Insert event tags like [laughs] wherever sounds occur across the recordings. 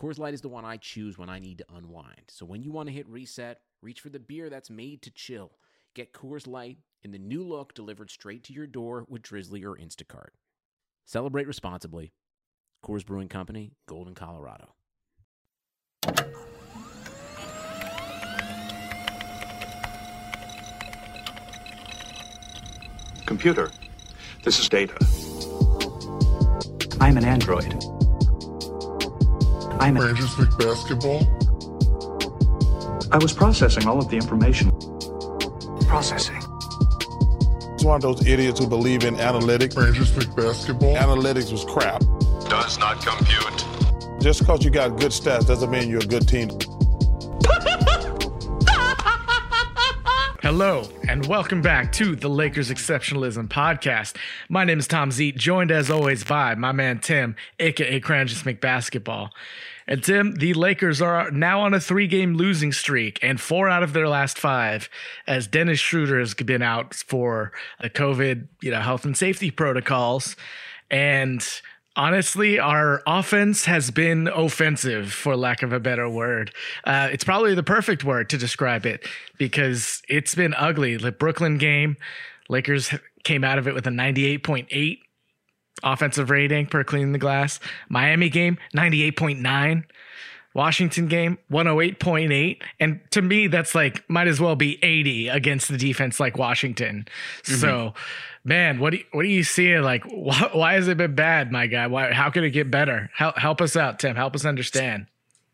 Coors Light is the one I choose when I need to unwind. So when you want to hit reset, reach for the beer that's made to chill. Get Coors Light in the new look delivered straight to your door with Drizzly or Instacart. Celebrate responsibly. Coors Brewing Company, Golden, Colorado. Computer, this is data. I'm an android. I'm a, Rangers League basketball. I was processing all of the information. Processing. He's one of those idiots who believe in analytics. Rangers League basketball. Analytics was crap. Does not compute. Just because you got good stats doesn't mean you're a good team. [laughs] Hello, and welcome back to the Lakers Exceptionalism Podcast. My name is Tom Zeet, joined as always by my man Tim, aka Cranjus McBasketball. And Tim, the Lakers are now on a three game losing streak and four out of their last five, as Dennis Schroeder has been out for the COVID, you know, health and safety protocols. And honestly, our offense has been offensive, for lack of a better word. Uh, it's probably the perfect word to describe it because it's been ugly. The Brooklyn game, Lakers came out of it with a 98.8 offensive rating per cleaning the glass. Miami game, 98.9. Washington game, 108.8. And to me, that's like, might as well be 80 against the defense like Washington. Mm-hmm. So, man, what do you, what do you see? Like, why, why has it been bad, my guy? Why, how could it get better? Help, help us out, Tim. Help us understand.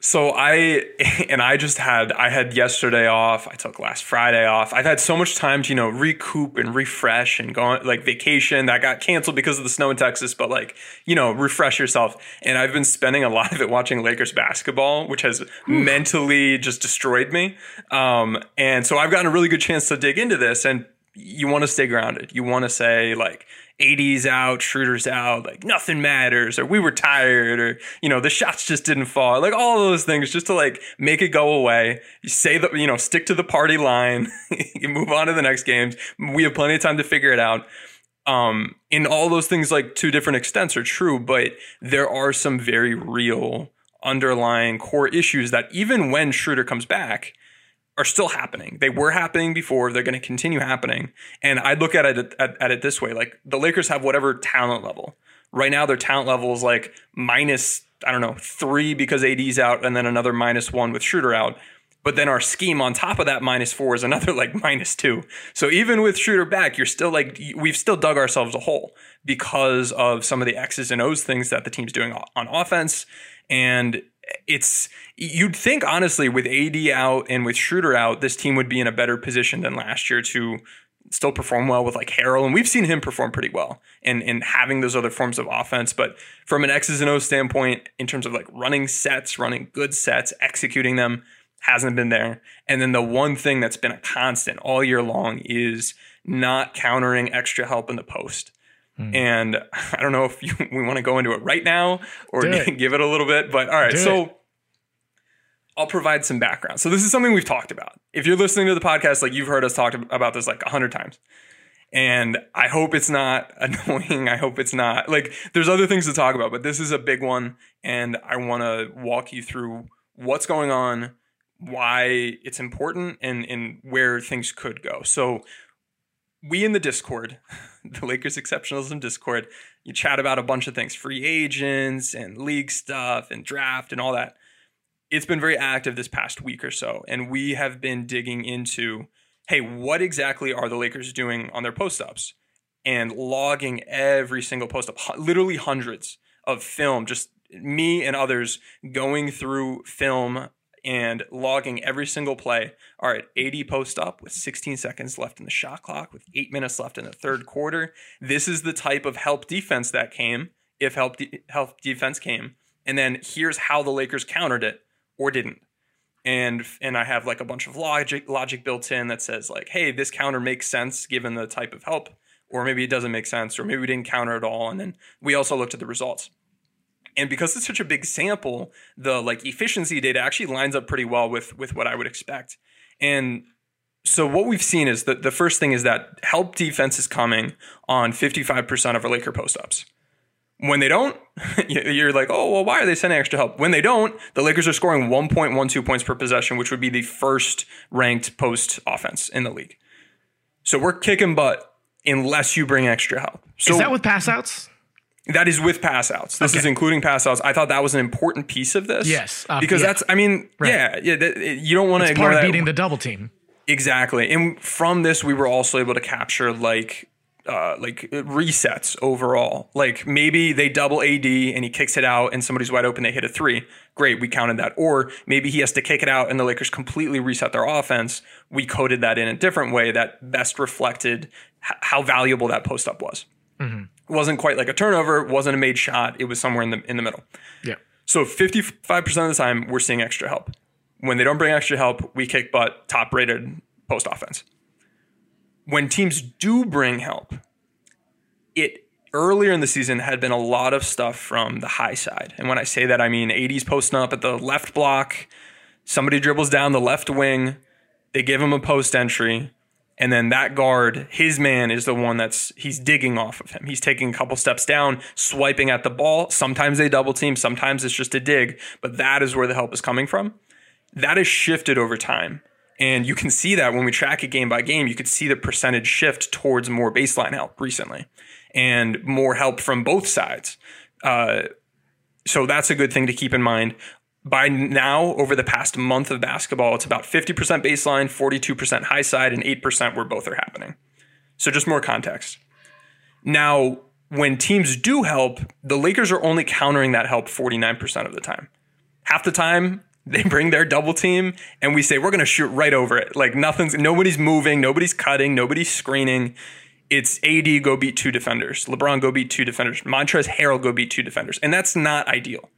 So I [laughs] and I just had I had yesterday off. I took last Friday off. I've had so much time to you know recoup and refresh and go on like vacation that got canceled because of the snow in Texas. But like you know refresh yourself. And I've been spending a lot of it watching Lakers basketball, which has mentally just destroyed me. Um, and so I've gotten a really good chance to dig into this. And you want to stay grounded. You want to say like AD's out, Schroeder's out, like nothing matters, or we were tired, or you know the shots just didn't fall, like all those things, just to like make it go away. You say that you know stick to the party line. [laughs] you move on to the next games. We have plenty of time to figure it out. Um, and all those things, like to different extents, are true, but there are some very real underlying core issues that even when Schroeder comes back are still happening. They were happening before. They're going to continue happening. And I look at it at, at, it this way: like the Lakers have whatever talent level. Right now, their talent level is like minus I don't know three because AD's out, and then another minus one with Schroeder out. But then our scheme on top of that minus four is another like [laughs] minus two. So even with Schroeder back, you're still like we've still dug ourselves a hole because of some of the X's and O's things that the team's doing on offense. And it's you'd think honestly with AD out and with Schroeder out, this team would be in a better position than last year to still perform well with like Harrell, and we've seen him perform pretty well in in having those other forms of offense. But from an X's and O's standpoint, in terms of like running sets, running good sets, executing them, hasn't been there. And then the one thing that's been a constant all year long is not countering extra help in the post. Mm. And [laughs] I don't know if you, [laughs] we want to go into it right now or [laughs] it. give it a little bit, but all right. Do so it. I'll provide some background. So this is something we've talked about. If you're listening to the podcast, like you've heard us talk about this like a hundred times. And I hope it's not annoying. I hope it's not like there's other things to talk about, but this is a big one. And I want to walk you through what's going on, why it's important, and, and where things could go. So we in the Discord, [laughs] the Lakers Exceptionalism Discord, you chat about a bunch of things, free agents and league stuff and draft and all that. It's been very active this past week or so, and we have been digging into, hey, what exactly are the Lakers doing on their post ups? And logging every single post up, literally hundreds of film, just me and others going through film and logging every single play. All right, AD post up with 16 seconds left in the shot clock, with eight minutes left in the third quarter. This is the type of help defense that came, if help, de- help defense came. And then here's how the Lakers countered it or didn't. and and I have like a bunch of logic logic built in that says like, hey, this counter makes sense given the type of help, or maybe it doesn't make sense, or maybe we didn't counter at all. And then we also looked at the results. And because it's such a big sample, the like efficiency data actually lines up pretty well with with what I would expect. And so what we've seen is that the first thing is that help defense is coming on 55% of our Laker post ups. When they don't, [laughs] you're like, oh, well, why are they sending extra help? When they don't, the Lakers are scoring 1.12 points per possession, which would be the first ranked post offense in the league. So we're kicking butt unless you bring extra help. So is that with pass outs? That is with pass outs. This Okay. is including pass outs. I thought that was an important piece of this. Yes, uh, because yeah. that's, I mean, Right. yeah, yeah. that- you don't want to It's ignore part of that. beating the double team. Exactly. And from this, we were also able to capture like uh, like resets overall. Like maybe they double AD and he kicks it out and somebody's wide open, they hit a three. Great, we counted that. Or maybe he has to kick it out and the Lakers completely reset their offense. We coded that in a different way that best reflected h- how valuable that post up was. It wasn't quite like a turnover, wasn't a made shot. It was somewhere in the in the middle. Yeah. So 55% of the time, we're seeing extra help. When they don't bring extra help, we kick butt, top rated post offense. When teams do bring help, it earlier in the season had been a lot of stuff from the high side. And when I say that, I mean AD's posting up at the left block, somebody dribbles down the left wing, they give him a post entry, and then that guard, his man is the one that's he's digging off of him. He's taking a couple steps down, swiping at the ball. Sometimes they double team, sometimes it's just a dig, but that is where the help is coming from. That has shifted over time. And you can see that when we track it game by game, you could see the percentage shift towards more baseline help recently and more help from both sides. Uh, so that's a good thing to keep in mind. By now, over the past month of basketball, it's about 50% baseline, 42% high side, and 8% where both are happening. So just more context. Now, when teams do help, the Lakers are only countering that help 49% of the time. Half the time, [laughs] they bring their double team and we say, we're going to shoot right over it. Like nothing's, nobody's moving, nobody's cutting, nobody's screening. It's AD go beat two defenders, LeBron go beat two defenders, Montrezl Harrell go beat two defenders. And that's not ideal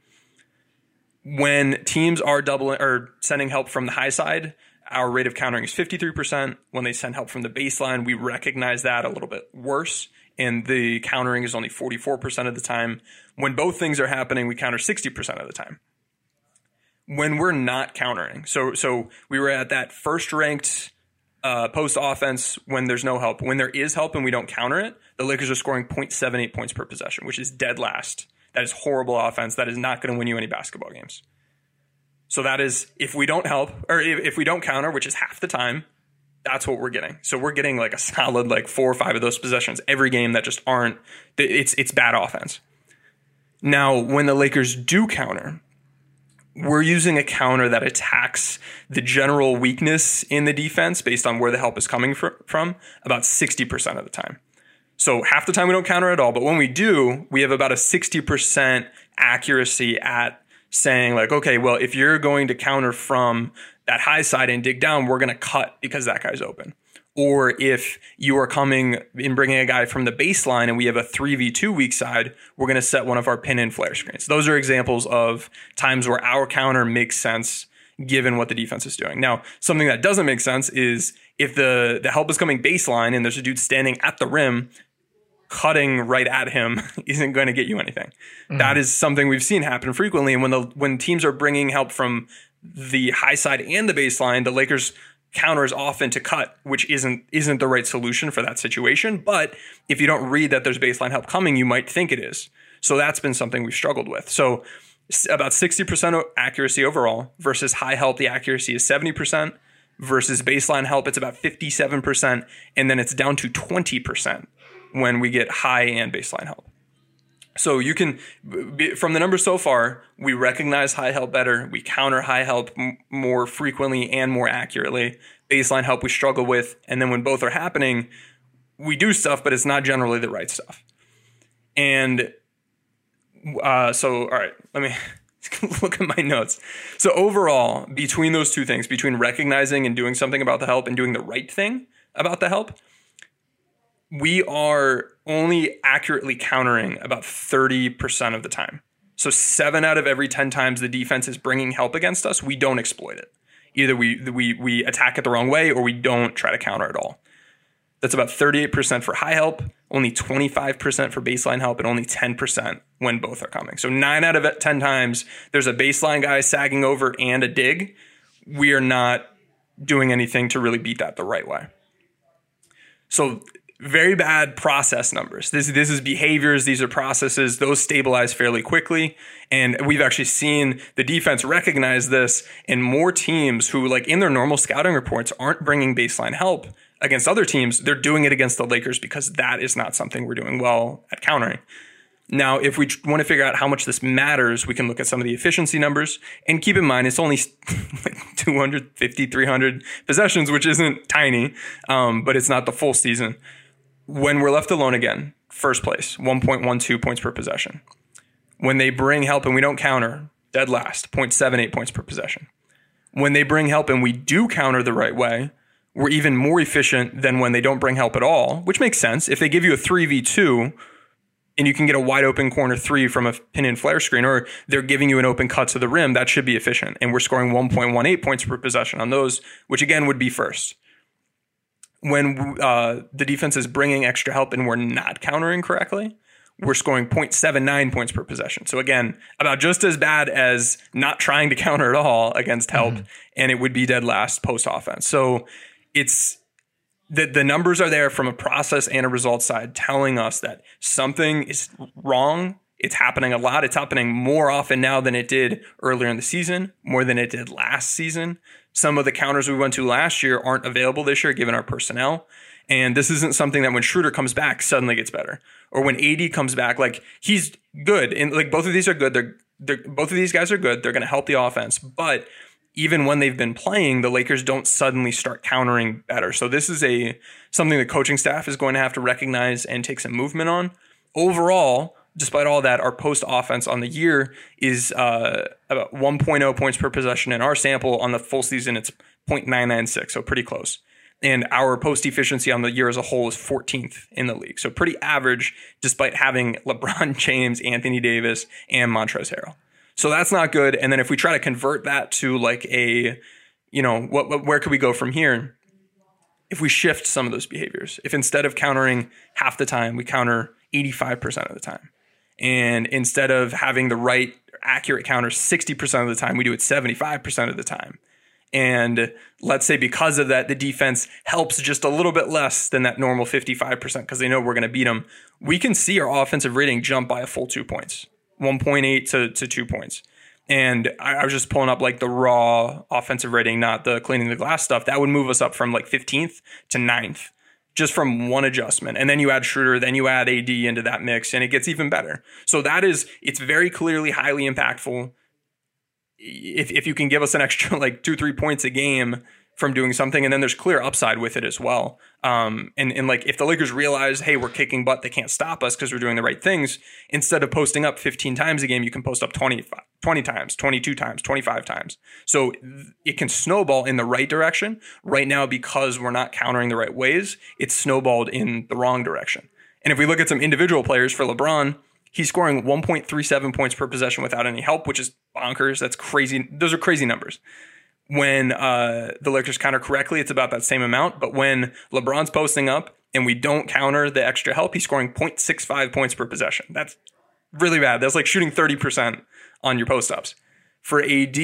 when teams are doubling or sending help from the high side, our rate of countering is 53%. When they send help from the baseline, we recognize that a little bit worse. And the countering is only 44% of the time. When both things are happening, we counter 60% of the time. When we're not countering, so so we were at that first ranked uh, post offense when there's no help. When there is help and we don't counter it, the Lakers are scoring 0.78 points per possession, which is dead last. That is horrible offense. That is not going to win you any basketball games. So that is if we don't help or if, if we don't counter, which is half the time, that's what we're getting. So we're getting like a solid like four or five of those possessions every game that just aren't. It's it's bad offense. Now, when the Lakers do counter, we're using a counter that attacks the general weakness in the defense based on where the help is coming fr- from about 60% of the time. So half the time we don't counter at all, but when we do, we have about a 60% accuracy at saying like, okay, well, if you're going to counter from that high side and dig down, we're going to cut because that guy's open. Or if you are coming and bringing a guy from the baseline and we have a 3v2 weak side, we're going to set one of our pin and flare screens. Those are examples of times where our counter makes sense given what the defense is doing. Now, something that doesn't make sense is if the, the help is coming baseline and there's a dude standing at the rim, cutting right at him [laughs] isn't going to get you anything. That mm. is something we've seen happen frequently. And when the when teams are bringing help from the high side and the baseline, the Lakers counters often to cut, which isn't isn't the right solution for that situation. But if you don't read that there's baseline help coming, you might think it is. So that's been something we've struggled with. So about 60% accuracy overall versus high help, the accuracy is 70% versus baseline help, it's about 57%. And then it's down to 20% when we get high and baseline help. So you can, from the numbers so far, we recognize high help better. We counter high help m- more frequently and more accurately. Baseline help we struggle with. And then when both are happening, we do stuff, but it's not generally the right stuff. And uh, so, all right, let me [laughs] look at my notes. So, overall, between those two things, between recognizing and doing something about the help and doing the right thing about the help, we are only accurately countering about 30% of the time. So, seven out of every 10 times the defense is bringing help against us, we don't exploit it. Either we we we attack it the wrong way or we don't try to counter at all. That's about 38% for high help, only 25% for baseline help, and only 10% when both are coming. So nine out of 10 times there's a baseline guy sagging over and a dig. We are not doing anything to really beat that the right way. So very bad process numbers. This this is behaviors. These are processes. Those stabilize fairly quickly, and we've actually seen the defense recognize this. And more teams who, like in their normal scouting reports, aren't bringing baseline help against other teams. They're doing it against the Lakers because that is not something we're doing well at countering. Now, if we want to figure out how much this matters, we can look at some of the efficiency numbers and keep in mind it's only [laughs] like 250, 300 possessions, which isn't tiny, um, but it's not the full season when we're left alone again, first place, 1.12 points per possession. When they bring help and we don't counter, dead last, 0.78 points per possession. When they bring help and we do counter the right way, we're even more efficient than when they don't bring help at all, which makes sense. If they give you a 3v2 and you can get a wide open corner three from a pin and flare screen, or they're giving you an open cut to the rim, that should be efficient. And we're scoring 1.18 points per possession on those, which again would be first when uh, the defense is bringing extra help and we're not countering correctly, we're scoring 0.79 points per possession. So again, about just as bad as not trying to [laughs] counter at all against help, mm-hmm. and it would be dead last post offense. So it's the the numbers are there from a process and a result side, telling us that something is wrong. It's happening a lot. It's happening more often now than it did earlier in the season, more than it did last season. Some of the counters we went to last year aren't available this year given our personnel. And this isn't something that when Schroeder comes back suddenly gets better, or when AD comes back, like he's good, and like both of these are good. They're, they're both of these guys are good. They're going to help the offense, but even when they've been playing, the Lakers don't suddenly start countering better. So this is a something the coaching staff is going to have to recognize and take some movement on. Overall, despite all that, our post offense on the year is uh, about 1.0 points per possession. In our sample on the full season, it's 0.996, so pretty close. And our post efficiency on the year as a whole is 14th in the league. So pretty average, despite having [laughs] LeBron James, Anthony Davis, and Montrezl Harrell. So that's not good. And then if we try to convert that to like a, you know, what, what where could we go from here? If we shift some of those behaviors, if instead of countering half the time, we counter 85% of the time and instead of having the right accurate counter 60% of the time, we do it 75% of the time. And let's say because of that, the defense helps just a little bit less than that normal 55% because they know we're going to beat them. We can see our offensive rating jump by a full two points, 1.8 to, to two points. And I, I was just pulling up like the raw offensive rating, not the cleaning the glass stuff. That would move us up from like 15th to 9th just from one adjustment. And then you add Schroeder, then you add AD into that mix, and it gets even better. So that is, it's very clearly highly impactful. If, if you can give us an extra [laughs] like two, three points a game from doing something, and then there's clear upside with it as well. Um, and and like if the Lakers realize, hey, we're kicking butt, they can't stop us because we're doing the right things. Instead of posting up 15 times a game, you can post up 20, 20 times, 22 times, 25 times. So it can snowball in the right direction. Right now, because we're not countering the right ways, it's snowballed in the wrong direction. And if we look at some individual players for LeBron, he's scoring 1.37 points per possession without any help, which is bonkers. That's crazy. Those are crazy numbers when uh, the Lakers counter correctly, it's about that same amount. But when LeBron's posting up and we don't counter the extra help, he's scoring 0.65 points per possession. That's really bad. That's like shooting 30% on your post ups. For AD,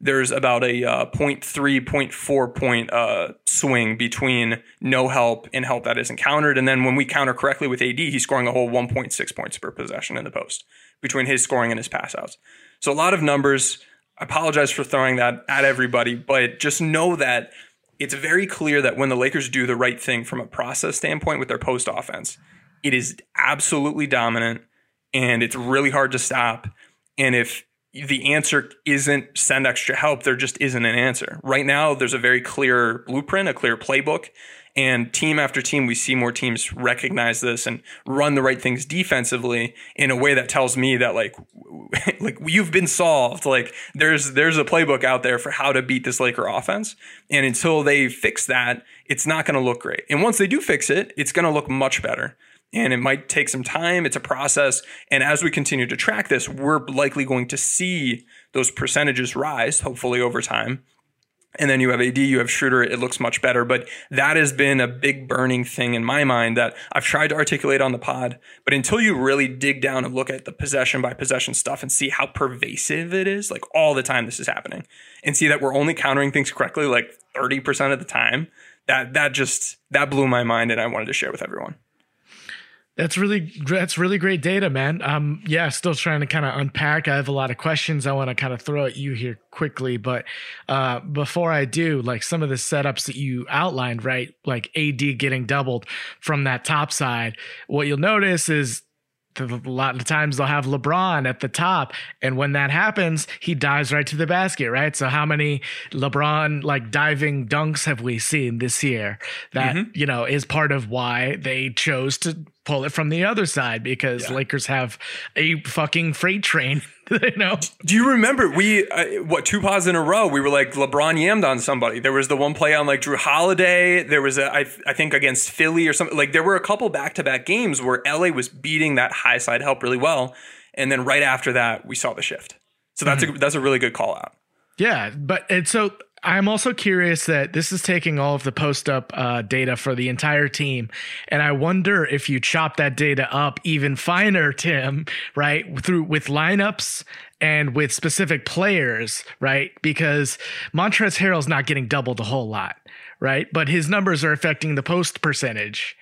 there's about a uh, 0.3, 0.4 point uh, swing between no help and help that isn't countered. And then when we counter correctly with AD, he's scoring a whole 1.6 points per possession in the post between his scoring and his pass outs. So a lot of numbers. I apologize for throwing that at everybody, but just know that it's very clear that when the Lakers do the right thing from a process standpoint with their post offense, it is absolutely dominant and it's really hard to stop. And if the answer isn't send extra help, there just isn't an answer. Right now, there's a very clear blueprint, a clear playbook, and team after team, we see more teams recognize this and run the right things defensively in a way that tells me that like, [laughs] like you've been solved. Like there's there's a playbook out there for how to beat this Laker offense, and until they fix that, it's not going to look great. And once they do fix it, it's going to look much better. And it might take some time. It's a process. And as we continue to track this, we're likely going to see those percentages rise, hopefully over time And then you have AD, you have Schroeder, it looks much better. But that has been a big burning thing in my mind that I've tried to articulate on the pod. But until you really dig down and look at the possession by possession stuff and see how pervasive it is, like all the time this is happening, and see that we're only countering things correctly like 30% of the time, that that just that blew my mind and I wanted to share with everyone. That's really that's really great data, man. Um, yeah, still trying to kind of unpack. I have a lot of questions I want to kind of throw at you here quickly, but uh, before I do, like some of the setups that you outlined, right? Like AD getting doubled from that top side. What you'll notice is a lot of times they'll have LeBron at the top, and when that happens, he dives right to the basket, right? So how many LeBron like diving dunks have we seen this year? That Mm-hmm. you know is part of why they chose to pull it from the other side because Lakers have a fucking freight train. [laughs] [laughs] you know, Do you remember we uh, what two pods in a row? We were like LeBron yammed on somebody. There was the one play on like Jrue Holiday. There was a I, I think against Philly or something. Like there were a couple back to back games where LA was beating that high side help really well, and then right after that we saw the shift. So that's a that's a really good call out. Yeah, but and so I'm also curious that this is taking all of the post up uh, data for the entire team, and I wonder if you chop that data up even finer, Tim, right through with lineups and with specific players, right? Because Montrezl Harrell's not getting doubled a whole lot, right? But his numbers are affecting the post percentage,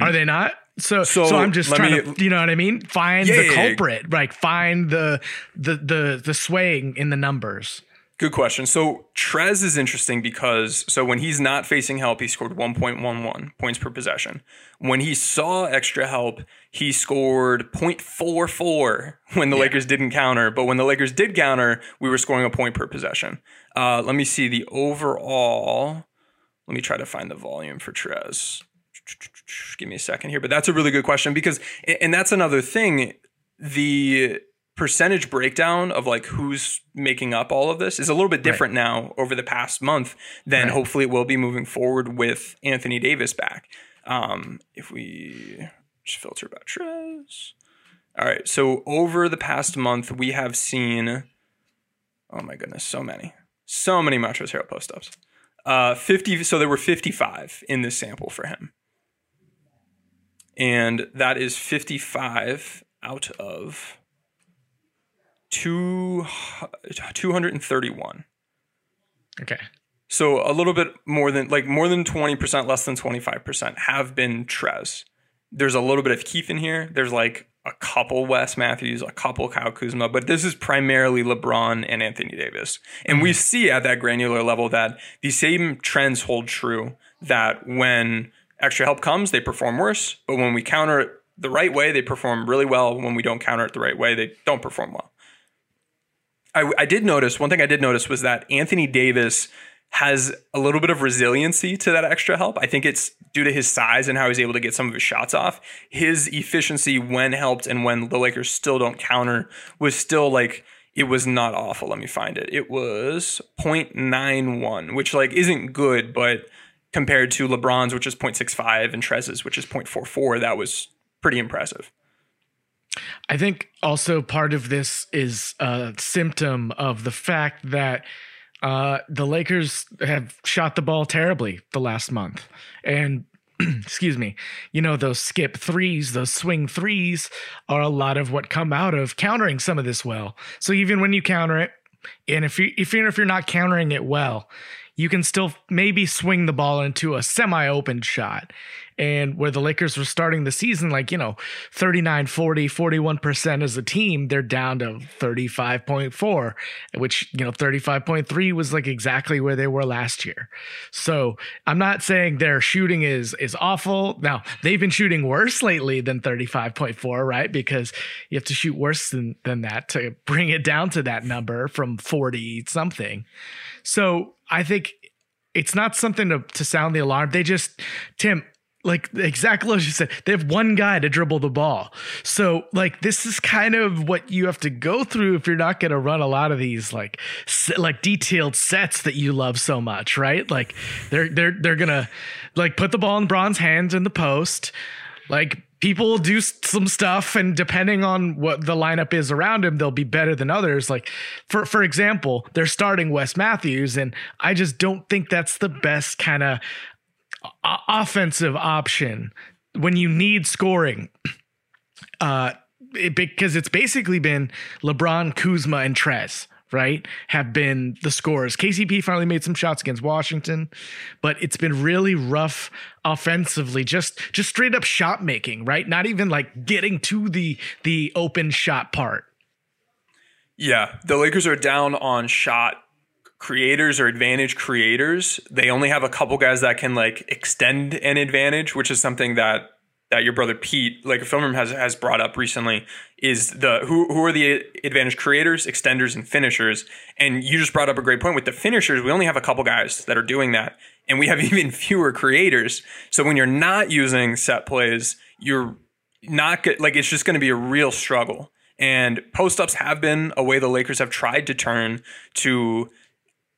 are they not? So, so, Mm-hmm. So, I'm just trying me- to, you know what I mean? Find Yeah, the yeah, yeah. culprit, like find the the the the swaying in the numbers. Good question. So Trez is interesting because so when he's not facing help, he scored 1.11 points per possession. When he saw extra help, he scored 0.44 when the Lakers didn't counter. But when the Lakers did counter, we were scoring a point per possession. Uh, let me see the overall. Let me try to find the volume for Trez. Give me a second here. But that's a really good question because, and that's another thing. The percentage breakdown of like who's making up all of this is a little bit different now over the past month than hopefully it will be moving forward with Anthony Davis back. Um, if we just filter about Trez. All right. So over the past month, we have seen, oh my goodness, so many, so many Montrezl Harrell post ups. Uh, 50. So there were 55 in this sample for him. And that is 55 out of two, 231. Okay. So a little bit more than like more than 20%, less than 25% have been Trez. There's a little bit of Keith in here. There's like a couple Wes Matthews, a couple Kyle Kuzma, but this is primarily LeBron and Anthony Davis. And we mm-hmm. see at that granular level that the same trends hold true that when extra help comes, they perform worse, but when we counter it the right way, they perform really well. When we don't counter it the right way, they don't perform well. I, I did notice one thing I did notice was that Anthony Davis has a little bit of resiliency to that extra help. I think it's due to his size and how he's able to get some of his shots off. His efficiency when helped and when the Lakers still don't counter was still like it was not awful. Let me find it. It was 0.91, which like isn't good, but compared to LeBron's, which is 0.65, and Trez's, which is 0.44, that was pretty impressive. I think also part of this is a symptom of the fact that uh, the Lakers have shot the ball terribly the last month. And [clears throat] excuse me, you know, those skip threes, those swing threes are a lot of what come out of countering some of this well. So even when you counter it, and if you if even if you're not countering it well, you can still maybe swing the ball into a semi-open shot. And where the Lakers were starting the season, like, you know, 39, 40, 41% as a team, they're down to 35.4, which, you know, 35.3 was like exactly where they were last year. So I'm not saying their shooting is is awful. Now, they've been shooting worse lately than 35.4, right? Because you have to shoot worse than, than that to bring it down to that number from 40 something. So I think it's not something to, to sound the alarm. They just, Tim, like exactly as you said, they have one guy to dribble the ball. So like this is kind of what you have to go through if you're not going to run a lot of these like like detailed sets that you love so much, right? Like they're they're they're gonna like put the ball in Bron's hands in the post. like people do some stuff and depending on what the lineup is around him they'll be better than others like for for example they're starting Wes Matthews and I just don't think that's the best kind of o- offensive option when you need scoring uh it, because it's basically been LeBron, Kuzma, and Trez, right? Have been the scorers. KCP finally made some shots against Washington, but it's been really rough offensively. Just just straight up shot making, right? Not even like getting to the the open shot part. Yeah, the Lakers are down on shot creators or advantage creators. They only have a couple guys that can like extend an advantage, which is something that that your brother Pete, like a film room has has brought up recently, is the who who are the advantage creators, extenders, and finishers. And you just brought up a great point with the finishers. We only have a couple guys that are doing that, and we have [laughs] even fewer creators. So when you're not using set plays, you're not good. Like it's just going to be a real struggle. And post ups have been a way the Lakers have tried to turn to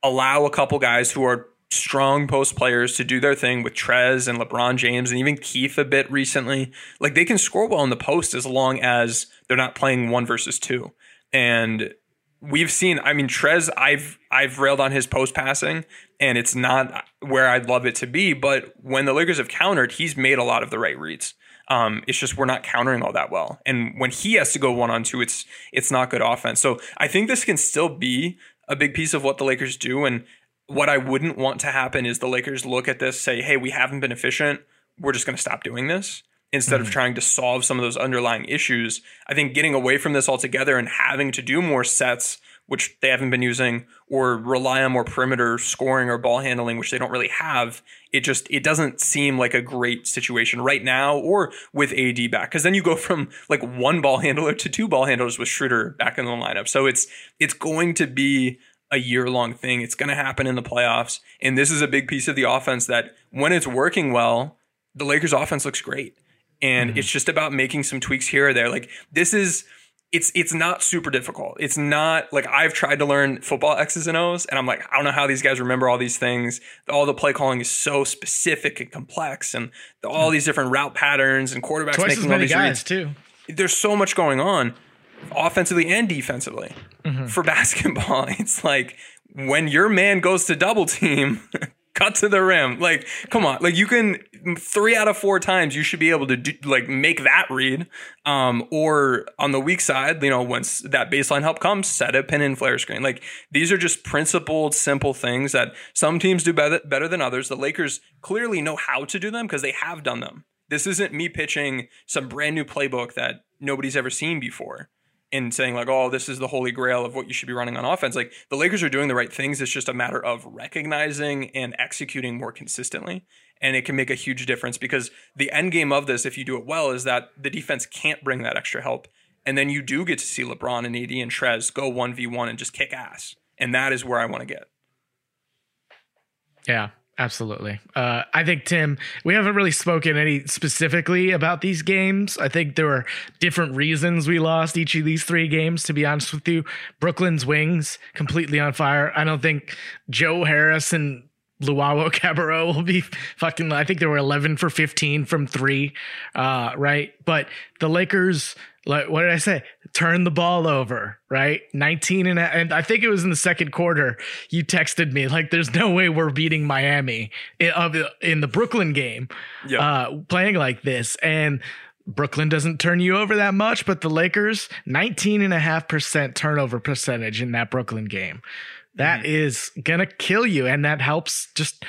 allow a couple guys who are strong post players to do their thing with Trez and LeBron James and even Keith a bit recently. Like they can score well in the post as long as they're not playing one versus two. And we've seen, I mean, Trez, I've I've railed on his post passing and it's not where I'd love it to be. But when the Lakers have countered, he's made a lot of the right reads. Um, it's just we're not countering all that well. And when he has to go one on two, it's it's not good offense. So I think this can still be a big piece of what the Lakers do. And what I wouldn't want to happen is the Lakers look at this, say, hey, we haven't been efficient. We're just going to stop doing this instead of mm-hmm. trying to solve some of those underlying issues. I think getting away from this altogether and having to do more sets, which they haven't been using, or rely on more perimeter scoring or ball handling, which they don't really have, it just it doesn't seem like a great situation right now or with AD back. Because then you go from like one ball handler to two ball handlers with Schroeder back in the lineup. So it's it's going to be a year long thing. It's going to happen in the playoffs. And this is a big piece of the offense that when it's working well, the Lakers offense looks great. And mm-hmm. it's just about making some tweaks here or there. Like this is it's it's not super difficult. It's not like I've tried to learn football X's and O's and I'm like, I don't know how these guys remember all these things. All the play calling is so specific and complex and all these different route patterns and quarterbacks Twice making as all these guys reads too. there's so much going on offensively and defensively mm-hmm. for [laughs] basketball. It's like when your man goes to double team, [laughs] cut to the rim. Like, come on. Like you can three out of four times you should be able to do, like make that read. Um, or on the weak side, you know, once that baseline help comes, set a pin and flare screen. Like these are just principled, simple things that some teams do better better than others. The Lakers clearly know how to do them because they have done them. This isn't me pitching some brand new playbook that nobody's ever seen before and saying like, oh, this is the holy grail of what you should be running on offense. Like the Lakers are doing the right things. It's just a matter of recognizing and executing more consistently. And it can make a huge difference because the end game of this, if you do it well, is that the defense can't bring that extra help. And then you do get to see LeBron and AD and Trez go 1v1 and just kick ass. And that is where I want to get. Yeah, absolutely. Uh, I think Tim, we haven't really spoken any specifically about these games. I think there were different reasons we lost each of these three games. To be honest with you, Brooklyn's wings completely on fire. I don't think Joe Harris and Luwawu [laughs] Cabarrot will be fucking. I think they were 11 for 15 from three, uh, right? But the Lakers, like, what did I say? Turn the ball over, right? 19 and, a- and I think it was in the second quarter. You texted me like, "There's no way we're beating Miami in, of in the Brooklyn game, Yeah. uh, playing like this." And Brooklyn doesn't turn you over that much, but the Lakers, 19 and a half percent turnover percentage in that Brooklyn game. That is gonna kill you, and that helps just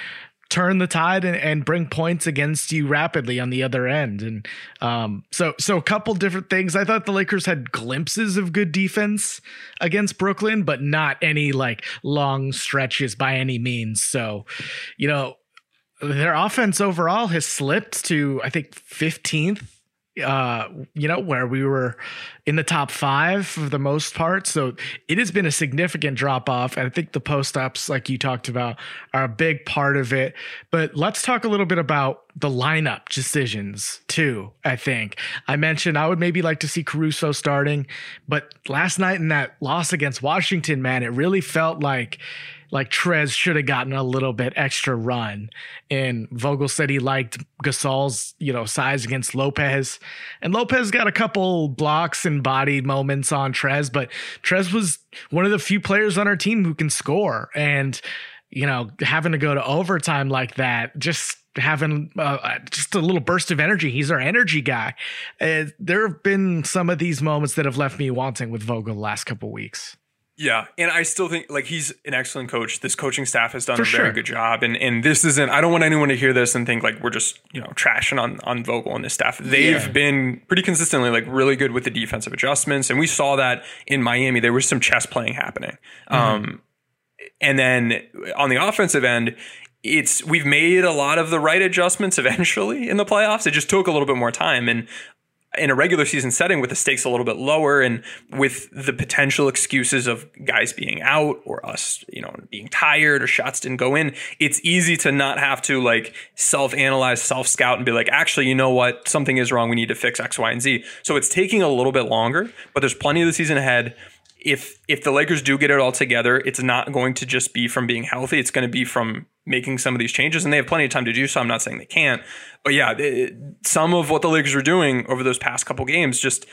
turn the tide and, and bring points against you rapidly on the other end. And um, so, so a couple different things. I thought the Lakers had glimpses of good defense against Brooklyn, but not any like long stretches by any means. So, you know, their offense overall has slipped to I think 15th uh you know where we were in the top 5 for the most part. So it has been a significant drop off. And I think the post ups like you talked about are a big part of it. But let's talk a little bit about the lineup decisions too I think. I mentioned I would maybe like to see Caruso starting but last night in that loss against Washington man it really felt like like Trez should have gotten a little bit extra run. And Vogel said he liked Gasol's, you know, size against Lopez. And Lopez got a couple blocks and body moments on Trez, but Trez was one of the few players on our team who can score. And, you know, having to go to overtime like that, just having uh, just a little burst of energy. He's our energy guy. Uh, there have been some of these moments that have left me wanting with Vogel the last couple weeks. Yeah, and I still think like he's an excellent coach. This coaching staff has done For a very sure. good job, and and this isn't. I don't want anyone to hear this and think like we're just you know trashing on on Vogel and his staff. They've Yeah. been pretty consistently like really good with the defensive adjustments, and we saw that in Miami. There was some chess playing happening. Um, and then on the offensive end, it's we've made a lot of the right adjustments eventually in the playoffs. It just took a little bit more time and in a regular season setting with the stakes a little bit lower and with the potential excuses of guys being out or us, you know, being tired or shots didn't go in, it's easy to not have to like self-analyze, self-scout and be like, actually, you know what? Something is wrong. We need to fix X, Y, and Z. So it's taking a little bit longer, but there's plenty of the season ahead if if the Lakers do get it all together, it's not going to just be from being healthy. It's going to be from making some of these changes, and they have plenty of time to do so. I'm not saying they can't, but yeah, it, some of what the Lakers were doing over those past couple games just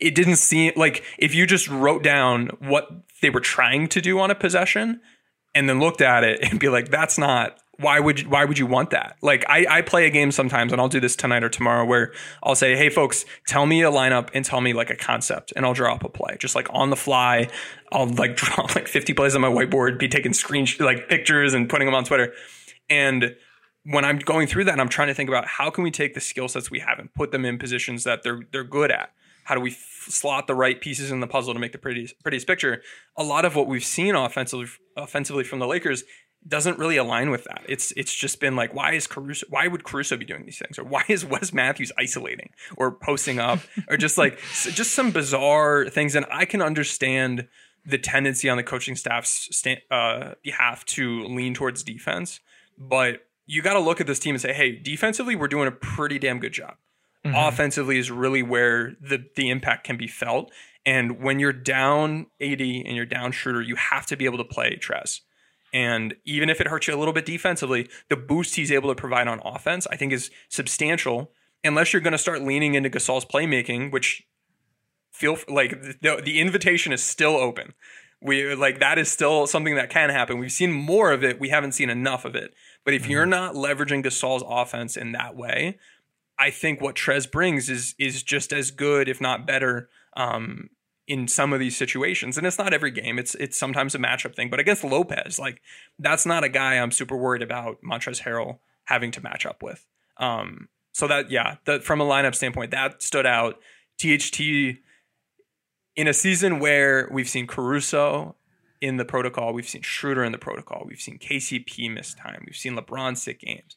it didn't seem like if you just wrote down what they were trying to do on a possession and then looked at it and be like, that's not why would you, why would you want that? Like I, I play a game sometimes and I'll do this tonight or tomorrow where I'll say, hey folks, tell me a lineup and tell me like a concept and I'll draw up a play just like on the fly. I'll like [laughs] draw like 50 plays on my whiteboard, be taking screen like pictures and putting them on Twitter. And when I'm going through that and I'm trying to think about how can we take the skill sets we have and put them in positions that they're they're good at. How do we f- slot the right pieces in the puzzle to make the prettiest prettiest picture? A lot of what we've seen offensively offensively from the Lakers doesn't really align with that. It's it's just been like, why is Caruso? Why would Caruso be doing these things, or why is Wes Matthews isolating or posting up, or just like just some bizarre things? And I can understand the tendency on the coaching staff's sta- uh, behalf to lean towards defense, but you got to look at this team and say, hey, defensively, we're doing a pretty damn good job. Offensively is really where the the impact can be felt. And when you're down AD and you're down Schroeder, you have to be able to play Trez. And even if it hurts you a little bit defensively, the boost he's able to provide on offense, I think, is substantial. Unless you're going to start leaning into Gasol's playmaking, which feel like the, the invitation is still open. We like that is still something that can happen. We've seen more of it. We haven't seen enough of it. But if you're not leveraging Gasol's offense in that way, I think what Trez brings is is just as good, if not better, um, in some of these situations. And it's not every game. It's it's sometimes a matchup thing. But against Lopez, like that's not a guy I'm super worried about Montrezl Harrell having to match up with. Um, so that yeah, that from a lineup standpoint, that stood out. THT in a season where we've seen Caruso in the protocol, we've seen Schroeder in the protocol, we've seen KCP miss time, we've seen LeBron sit games.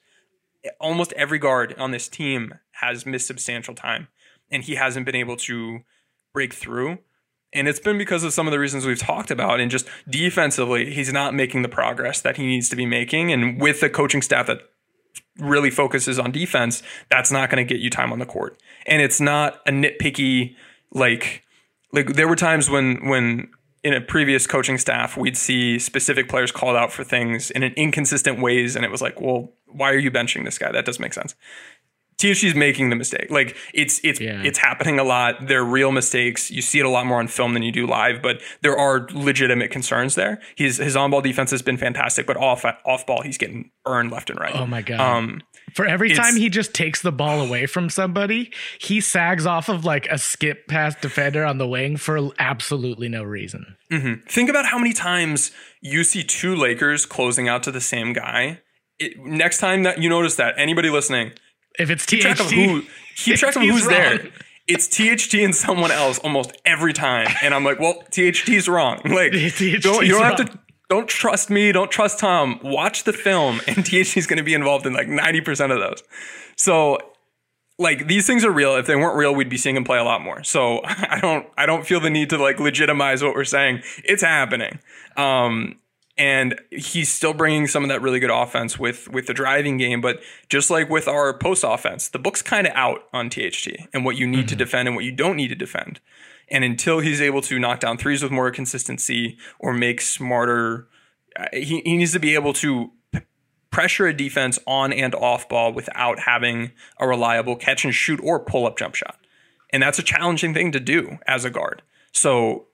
Almost every guard on this team has missed substantial time, and he hasn't been able to break through. And it's been because of some of the reasons we've talked about. And just defensively, he's not making the progress that he needs to be making. And with the coaching staff that really focuses on defense, that's not going to get you time on the court. And it's not a nitpicky like like there were times when when in a previous coaching staff we'd see specific players called out for things in an inconsistent ways and it was like, well, why are you benching this guy? That doesn't make sense. THT's making the mistake. Like it's it's Yeah. it's happening a lot. They're real mistakes. You see it a lot more on film than you do live, but there are legitimate concerns there. His his on ball defense has been fantastic, but off off ball he's getting burned left and right. Oh my God. Um, For every time he just takes the ball away from somebody, he sags off of like a skip past defender on the wing for absolutely no reason. Think about how many times you see two Lakers closing out to the same guy. It, next time that you notice that, anybody listening, If it's keep track of who keep track of who's there. It's THT and someone else almost every time, and I'm like, well, THT's wrong. [laughs] Like, THT 's don't you don't have to. Don't trust me. Don't trust Tom. Watch the film, and [laughs] THT's going to be involved in like ninety percent of those. So like these things are real. If they weren't real, we'd be seeing him play a lot more. So [laughs] I don't I don't feel the need to like legitimize what we're saying. It's happening. Um and he's still bringing some of that really good offense with with the driving game, but just like with our post offense, the book's kind of out on THT and what you need to defend and what you don't need to defend. And until he's able to knock down threes with more consistency or make smarter Uh, he, he needs to be able to p- pressure a defense on and off ball without having a reliable catch and shoot or pull up jump shot. And that's a challenging thing to do as a guard. So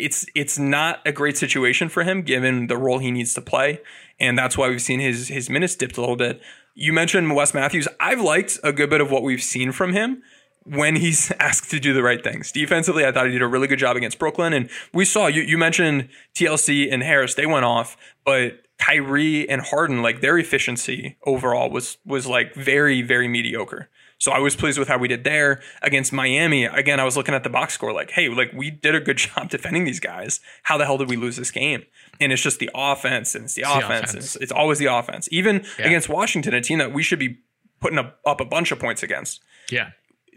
it's it's not a great situation for him given the role he needs to play, and that's why we've seen his his minutes dipped a little bit. You mentioned Wes Matthews. I've liked a good bit of what we've seen from him when he's [laughs] asked to do the right things. Defensively, I thought he did a really good job against Brooklyn, and we saw you you mentioned TLC and Harris. They went off, but Kyrie and Harden, like their efficiency overall was was like very very mediocre. So I was pleased with how we did there against Miami. Again, I was looking at the box score like, hey, like we did a good [laughs] job defending these guys. How the hell did we lose this game? And it's just the offense and it's the, It's the offense. offense. It's, it's always the offense. Even Yeah. against Washington, a team that we should be putting up, up a bunch of points against Yeah.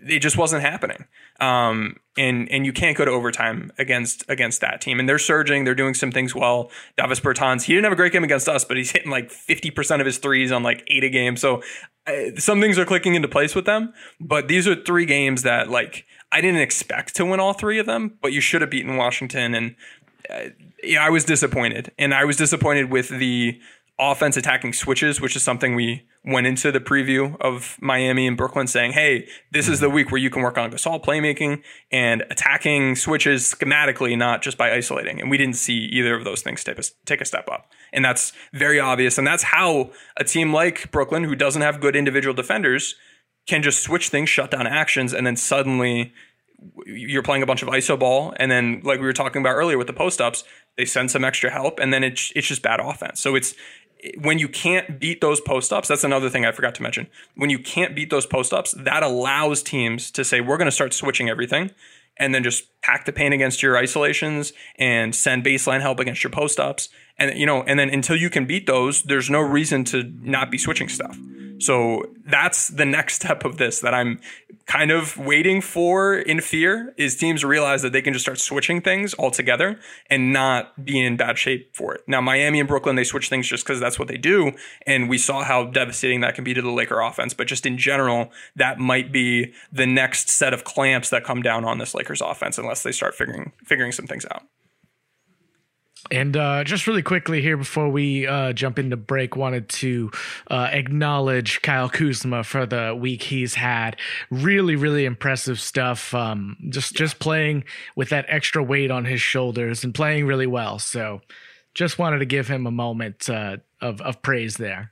It just wasn't happening. Um, and and you can't go to overtime against against that team. And they're surging. They're doing some things well. Davis Bertans, he didn't have a great game against us, but he's hitting like fifty percent of his threes on like eight a game. So uh, some things are clicking into place with them. But these are three games that like I didn't expect to win all three of them, but you should have beaten Washington. And uh, yeah, I was disappointed, and I was disappointed with the offense attacking switches, which is something we went into the preview of Miami and Brooklyn saying, hey, this is the mm-hmm. week where you can work on Gasol playmaking and attacking switches schematically, not just by isolating. And we didn't see either of those things take a, take a step up. And that's very obvious. And that's how a team like Brooklyn, who doesn't have good individual defenders, can just switch things, shut down actions, and then suddenly you're playing a bunch of iso ball, and then like we were talking about earlier with the post ups, they send some extra help, and then it's it's just bad offense. So it's when you can't beat those post ups. That's another thing I forgot to mention. When you can't beat those post ups, that allows teams to say we're going to start switching everything, and then just pack the paint against your isolations and send baseline help against your post ups, and you know, and then until you can beat those, there's no reason to not be switching stuff. So that's the next [laughs] step of this that I'm kind of waiting for in fear is teams realize that they can just start switching things altogether and not be in bad shape for it. Now, Miami and Brooklyn, they switch things just because that's what they do. And we saw how devastating that can be to the Laker offense. But just in general, that might be the next set of clamps that come down on this Lakers offense unless they start figuring figuring some things out. And uh, just really quickly here before we uh, jump into break, wanted to uh, acknowledge Kyle Kuzma for the week he's had. Really, really impressive stuff. Um, just just playing with that extra weight on his shoulders and playing really well. So, just wanted to give him a moment uh, of of praise there.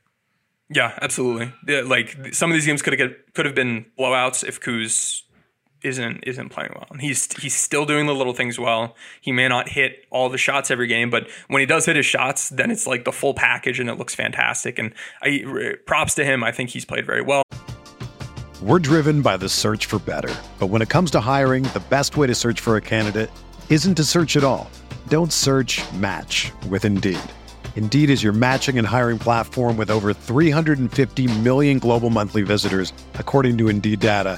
Yeah, absolutely. Yeah, like some of these games could have could have been blowouts if Kuz isn't isn't playing well. And he's he's still doing the little things well. He may not hit all the shots every game, but when he does hit his shots, then it's like the full package and it looks fantastic. And I props to him. I think he's played very well. We're driven by the search for better. But when it comes to hiring, the best way to search for a candidate isn't to search at all. Don't search, match with Indeed. Indeed is your matching and hiring platform with over 350 million global monthly visitors, according to Indeed data,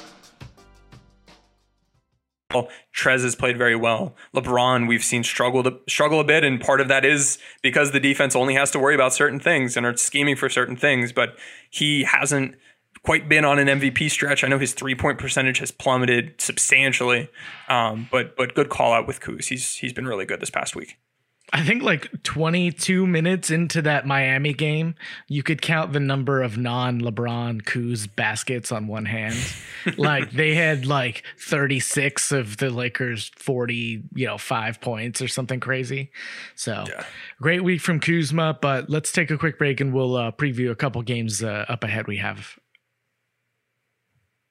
Trez has played very well. LeBron, we've seen struggle to, struggle a bit, and part of that is because the defense only has to worry about certain things and are scheming for certain things. But he hasn't quite been on an MVP stretch. I know his three point percentage has plummeted substantially, um, but but good call out with Kuz. He's he's been really good this past week. I think like 22 minutes into that Miami game, you could count the number of non LeBron Kuz baskets on one hand. [laughs] like they had like 36 of the Lakers 40, you know, five points or something crazy. So Yeah. great week from Kuzma, but let's take a quick break and we'll uh, preview a couple games uh, up ahead we have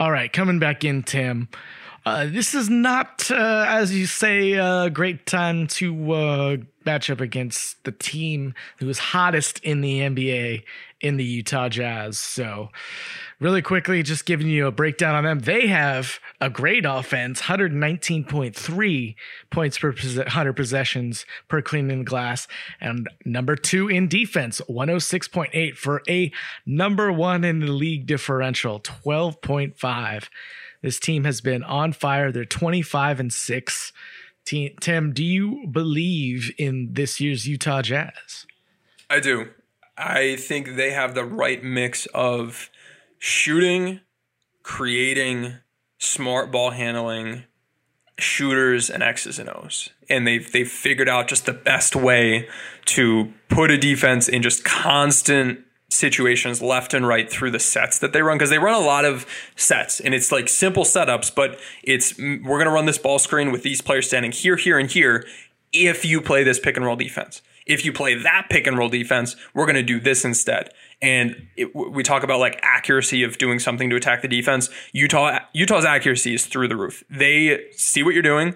All right, coming back in, Tim. Uh, this is not, uh, as you say, a great time to uh, match up against the team who is hottest in the NBA in the Utah Jazz. So, really quickly, just giving you a breakdown on them. They have a great offense 119.3 points per 100 possessions per cleaning glass. And number two in defense, 106.8 for a number one in the league differential, 12.5. This team has been on fire. They're 25 and 6. Tim, do you believe in this year's Utah Jazz? I do. I think they have the right mix of shooting, creating, smart ball handling, shooters, and X's and O's. And they've they've figured out just the best way to put a defense in just constant situations left and right through the sets that they run because they run a lot of sets and it's like simple setups but it's mm, we're going to run this ball screen with these players standing here here and here if you play this pick and roll defense if you play that pick and roll defense we're going to do this instead and it, we talk about like accuracy of doing something to attack the defense utah utah's accuracy is through the roof they see what you're doing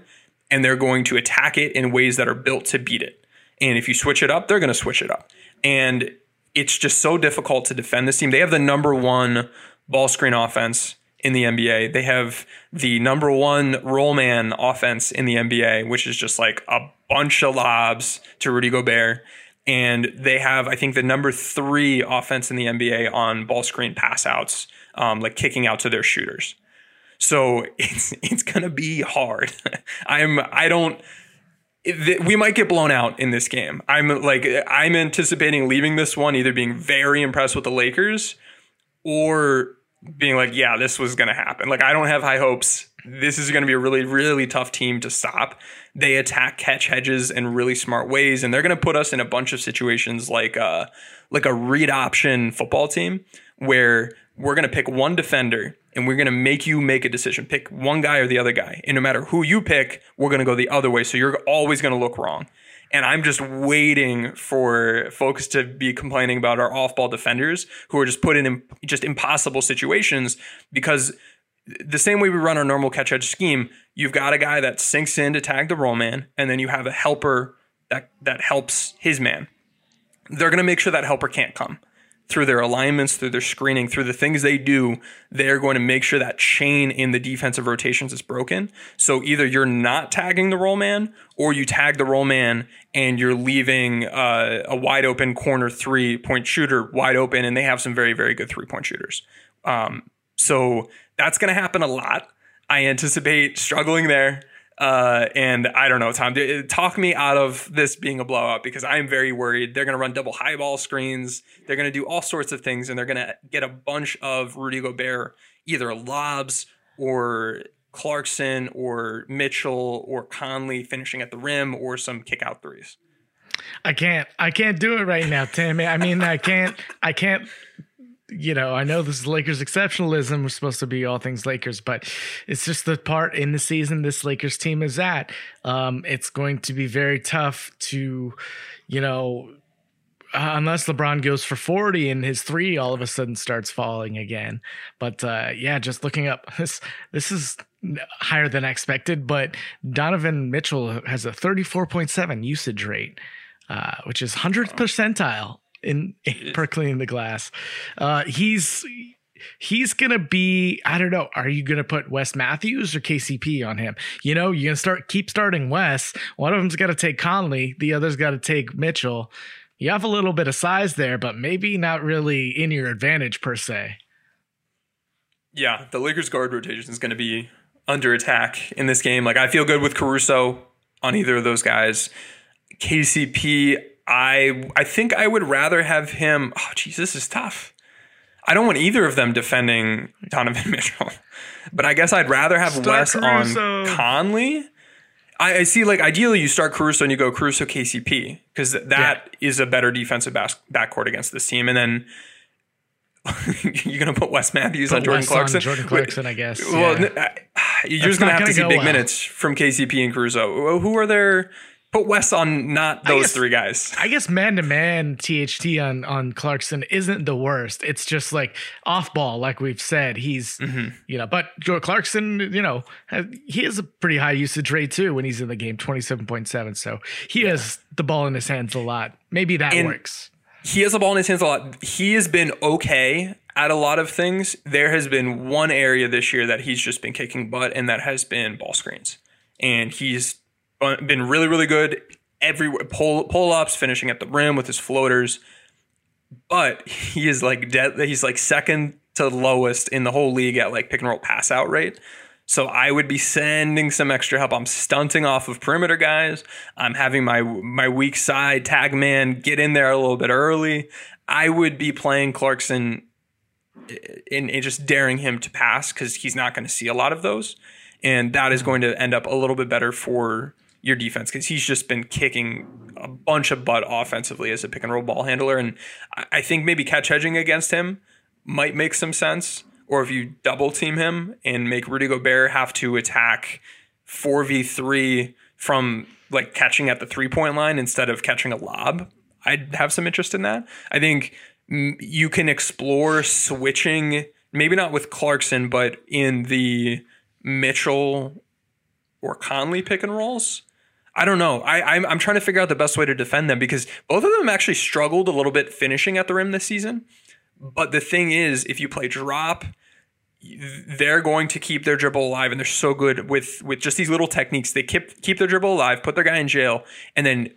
and they're going to attack it in ways that are built to beat it and if you switch it up they're going to switch it up and it's just so difficult to defend this team. They have the number one ball screen offense in the NBA. They have the number one roll man offense in the NBA, which is just like a bunch of lobs to Rudy Gobert. And they have, I think, the number three offense in the NBA on ball screen pass outs, um, like kicking out to their shooters. So [laughs] it's it's gonna be hard. [laughs] I'm I don't we might get blown out in this game. I'm like I'm anticipating leaving this one either being very impressed with the Lakers or being like, yeah, this was to happen. Like I don't have high hopes. This is to be a really really tough team to stop. They attack catch hedges in really smart ways and they're going to put us in a bunch of situations like uh like a read option football team where we're going to pick one defender and we're going to make you make a decision. Pick one guy or the other guy. And no matter who you pick, we're going to go the other way. So you're always going to look wrong. And I'm just waiting for folks to be complaining about our off ball defenders who are just put in just impossible situations because the same way we run our normal catch hedge scheme, you've got a guy that sinks in to tag the roll man, and then you have a helper that, that helps his man. They're going to make sure that helper can't come through their alignments, through their screening, through the things they do, they're going to make sure that chain in the defensive rotations is broken. So either you're not tagging the roll man or you tag the roll man and you're leaving uh, a wide open corner three point shooter wide open, and they have some very, very good three point shooters. Um, so that's going to happen a lot. I anticipate struggling there. Uh, and I don't know, Tom, talk me out of this being a blowout because I'm very worried. They're going to run double high ball screens. They're going to do all sorts of things, and they're going to get a bunch of Rudy Gobert either lobs or Clarkson or Mitchell or Conley finishing at the rim or some kick out threes. I can't. I can't do it right now, Tim. I mean, I can't. I can't you know, I know this is Lakers exceptionalism. We're supposed to be all things Lakers, but it's just the part in the season this Lakers team is at. Um, it's going to be very tough to, you know, uh, unless LeBron goes for 40 and his three all of a sudden starts falling again. But uh, yeah, just looking up [laughs] this, this is higher than expected, but Donovan Mitchell has a 34.7 usage rate, uh, which is 100th percentile in, in per cleaning the glass. Uh, he's he's gonna be i don't know are you gonna put wes matthews or kcp on him? You know you're gonna start keep starting wes. One of them's got to take conley the other's got to take mitchell. You have a little bit of size there but maybe not really in your advantage per se. Yeah the lakers guard rotation is to be under attack in this game. Like i feel good with caruso on either of those guys. Kcp I I think I would rather have him. Oh, geez, this is tough. I don't want either of them defending Donovan [laughs] Mitchell. But I guess I'd rather have Start Wes Caruso. on Conley. I, I see. Like ideally, you start Caruso and you go Caruso KCP because that is a better defensive backcourt against this team. And then [laughs] you're gonna put Wes Matthews Put on Jordan Wes on Clarkson. Jordan [laughs] Clarkson, I guess, Well, yeah. n- I- you're That's just gonna have to gonna see big well. minutes from KCP and Caruso. Who are there? Put Wes on not those guess- three guys. [laughs] I guess man to man THT on on Clarkson isn't the worst. It's just like off ball, like we've said. He's Mm-hmm. you know, but Joe Clarkson, you know, has, he has a pretty high usage rate too when he's in the game, twenty seven point seven. So he has the ball in his hands a lot. Maybe that And- works. he has the ball in his hands a lot. He has been okay at a lot of things. There has been one area this year that he's just been kicking butt, and that has been ball screens. And he's Uh, been really, really good everywhere. Pull pull ups, finishing at the rim with his floaters. But he is like dead. He's like second to lowest in the whole league at like pick and roll pass out rate. So I would be sending some extra help. I'm stunting off of perimeter guys. I'm having my my weak side tag man get in there a little bit early. I would be playing Clarkson eh, and, and just daring him to pass because he's not going to see a lot of those, and that is going to end up a little bit better for your defense because he's just been kicking a bunch of butt offensively as a pick and roll ball handler, and I- think maybe catch hedging against him might make some sense. Or if you double team him and make Rudy Gobert have to attack 4v3 from like catching at the three point line instead of catching a lob, I'd have some interest in that. I think you can explore switching, maybe not with Clarkson, but in the Mitchell or Conley pick and rolls. I don't know. I, I'm, I'm trying to figure out the best way to defend them because both of them actually struggled a little bit finishing at the rim this season. But the thing is, if you play drop, they're going to keep their dribble alive, and they're so good with with just these little techniques. They keep keep their dribble alive, put their guy in jail, and then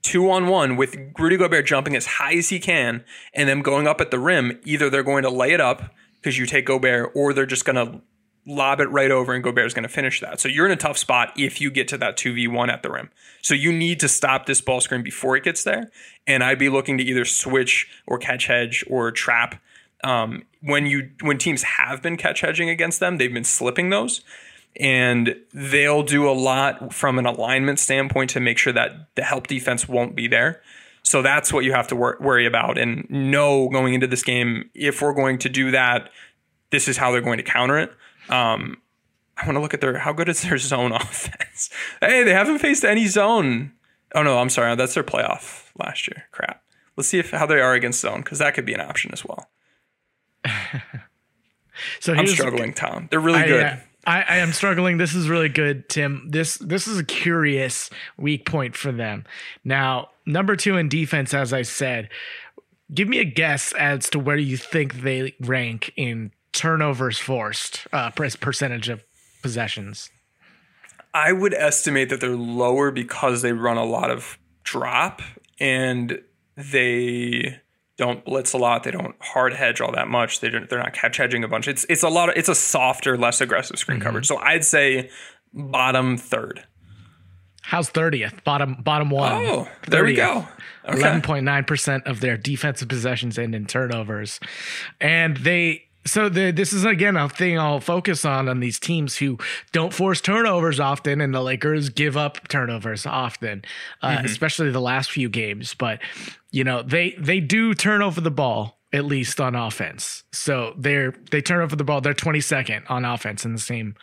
two on one with Rudy Gobert jumping as high as he can, and them going up at the rim. Either they're going to lay it up because you take Gobert, or they're just going to lob it right over, and Gobert's going to finish that. So you're in a tough spot if you get to that two v one at the rim. So you need to stop this ball screen before it gets there, and I'd be looking to either switch or catch hedge or trap um, when you when teams have been catch hedging against them, they've been slipping those, and they'll do a lot from an alignment standpoint to make sure that the help defense won't be there. So that's what you have to wor- worry about and know going into this game. If we're going to do that, this is how they're going to counter it. Um, I want to look at their how good is their [laughs] zone [laughs] offense. hey, they haven't faced any zone. Oh no, I'm sorry, that's their playoff last year. Crap. Let's see if how they are against zone because that could be an option as well. [laughs] So I'm struggling, Tom. They're really I, good. I, I am struggling. This is really good, Tim. This this is a curious weak point for them. Now, number two in defense, as I said, give me a guess as to where you think they rank in turnovers forced, uh, percentage of possessions. I would estimate that they're lower because they run a lot of drop and they don't blitz a lot. They don't hard hedge all that much. They don't, they're not catch hedging a bunch. It's it's a lot of it's a softer, less aggressive screen Mm-hmm. coverage. So I'd say bottom third. How's thirtieth? Bottom bottom one. Oh, there we go. Eleven point nine percent of their defensive possessions end in turnovers, and they. So the, this is again a thing I'll focus on on these teams who don't force turnovers often, and the Lakers give up turnovers often, uh, Mhm. especially the last few games. But you know they they do turn over the ball at least on offense. So they're they turn over the ball. They're 22nd on offense in the same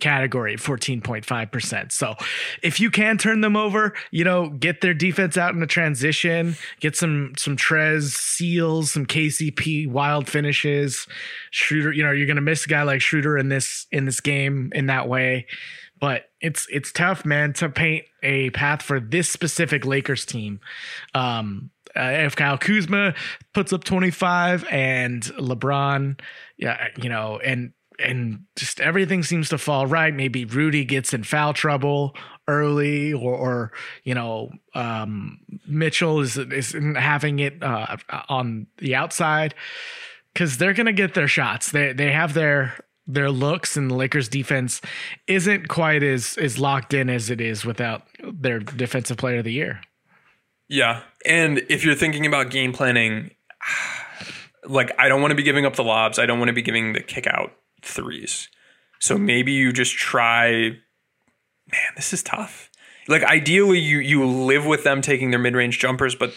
category, 14.5%. So if you can turn them over, you know, get their defense out in a transition, get some some Trez seals, some KCP wild finishes. Schroeder, you know, you're gonna miss a guy like Schroeder in this in this game in that way. But it's it's tough, man, to paint a path for this specific Lakers team. Um, if Kyle Kuzma puts up 25 and LeBron, yeah, you know, and and just everything seems to fall right. Maybe Rudy gets in foul trouble early, or or you know, um, Mitchell is is having it uh, on the outside because they're gonna get their shots. They they have their their looks, and the Lakers defense isn't quite as as locked in as it is without their defensive player of the year. Yeah. And if you're thinking about game planning, [sighs] like I don't want to be giving up the lobs. I don't want to be giving the kick out threes. So maybe you just try. Man, this is tough. Like ideally, you you live with them taking their mid range jumpers, but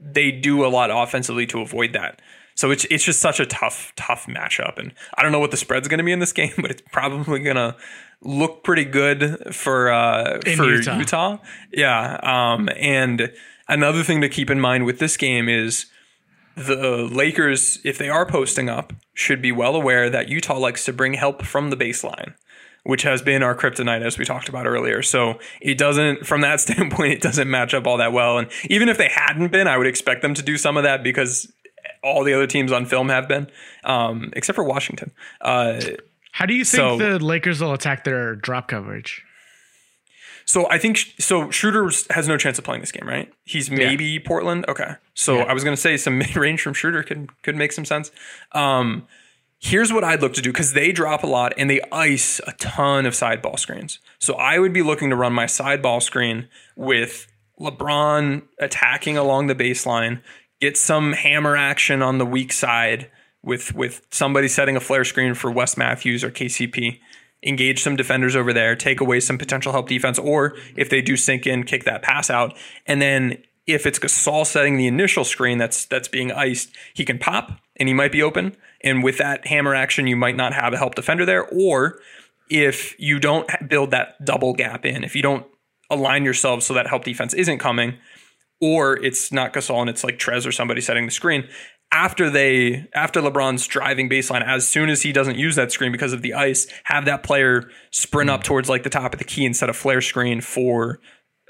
they do a lot offensively to avoid that. So it's it's just such a tough tough matchup, and I don't know what the spread's going to be in this [laughs] game, but it's probably going to look pretty good for uh, for Utah. Utah. Yeah, um, and another thing to keep in mind with this game is the Lakers, if they are posting up, should be well aware that Utah likes to bring help from the baseline, which has been our kryptonite as we talked about earlier. So it doesn't, from that [laughs] standpoint, it doesn't match up all that well. And even if they hadn't been, I would expect them to do some of that because all the other teams on film have been, um, except for Washington. Uh, How do you think So- the Lakers will attack their drop coverage? So I think so. Schroeder has no chance of playing this game, right? He's maybe Portland. Okay. So I was going to say some [laughs] mid range from Schroeder could could make some sense. Um, here's what I'd look to do because they drop a lot and they ice a ton of side ball screens. So I would be looking to run my side ball screen with LeBron attacking along the baseline, get some hammer action on the weak side with with somebody setting a flare screen for Wes Matthews or KCP. Engage some defenders over there, take away some potential help defense, or if they do sink in, kick that pass out. And then if it's Gasol setting the initial screen that's that's being iced, he can pop and he might be open. And with that hammer action, you might not have a help defender there. Or if you don't build that double gap in, if you don't align yourselves so that help defense isn't coming, or it's not Gasol and it's like Trez or somebody setting the screen. After they, after LeBron's driving baseline, as soon as he doesn't use that screen because of the ice, have that player sprint up towards like the top of the key set a flare screen for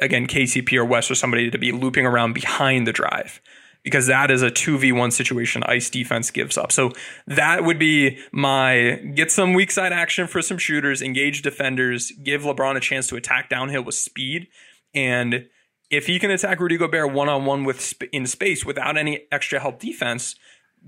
again KCP or Wes or somebody to be looping around behind the drive because that is a 2v1 situation ice defense gives up. So that would be my get some weak side action for some shooters, engage defenders, give LeBron a chance to attack downhill with speed and if he can attack Rudy Gobert one on one with in space without any extra help defense,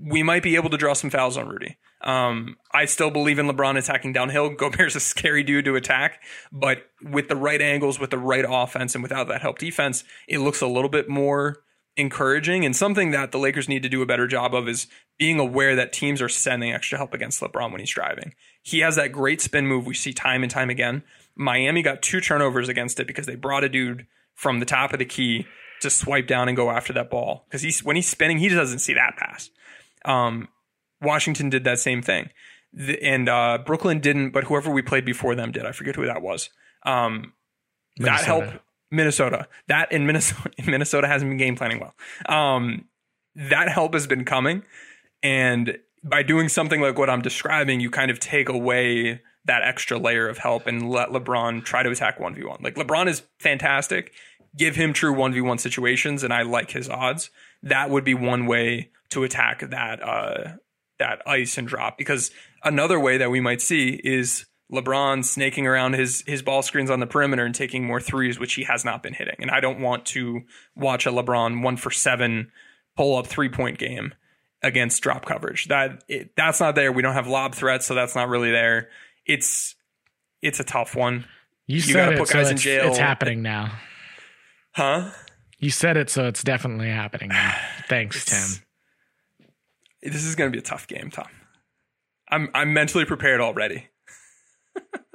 we might be able to draw some fouls on Rudy. Um, I still believe in LeBron attacking downhill. [laughs] Gobert's a scary dude to attack, but with the right angles, with the right offense, and without that help defense, it looks a little bit more encouraging. And something that the Lakers need to do a better job of is being aware that teams are sending extra help against LeBron when he's driving. He has that great spin move we see time and time again. Miami got two turnovers against it because they brought a dude from the top of the key to swipe down and go after that ball. Because he's when he's spinning, he doesn't see that pass. Um, Washington did that same thing, The- and uh, Brooklyn didn't. But whoever we played before them did. I forget who that was. Um, that helped Minnesota. That in Minnesota, [laughs] Minnesota hasn't been game planning well. Um, that help has been coming, and by doing something like what I'm describing, you kind of take away that extra layer of help and let LeBron try to attack 1v1. Like LeBron is fantastic. Give him true 1v1 situations and I like his odds. That would be one way to attack that uh that ice and drop because another way that we might see is LeBron snaking around his his ball screens on the perimeter and taking more threes which he has not been hitting. And I don't want to watch a LeBron 1 for 7 pull up three point game against drop coverage. That it, that's not there. We don't have lob threats, so that's not really there. It's it's a tough one. You, You said gotta it, put so guys in jail. it's happening now. Huh? You said it, so it's definitely happening now. [sighs] Thanks, Tim. This is going to be a tough game, Tom. I'm I'm mentally prepared already. [laughs]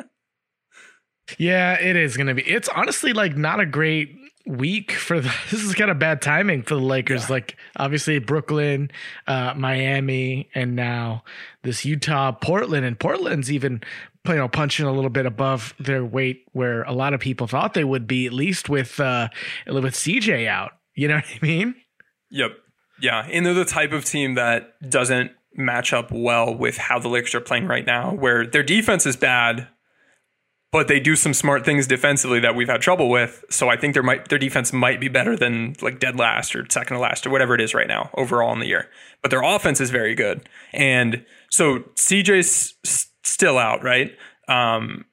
Yeah, it is going to be. It's honestly like not a great week for the. [laughs] This is kind of bad timing for the Lakers. Like obviously Brooklyn, uh, Miami, and now this Utah, Portland, and Portland's even you know punching a little bit above their weight where a lot of people thought they would be at least with uh with CJ out. You know [laughs] what I mean? Yep. Yeah, and they're the type of team that doesn't match up well with how the Lakers are playing right now, where their defense is bad, but they do some smart things defensively that we've had trouble with. So I think their might their defense might be better than like dead last or second to last or whatever it is right now overall in the year. But their offense is very good, and so CJ's s- still out, right? Um,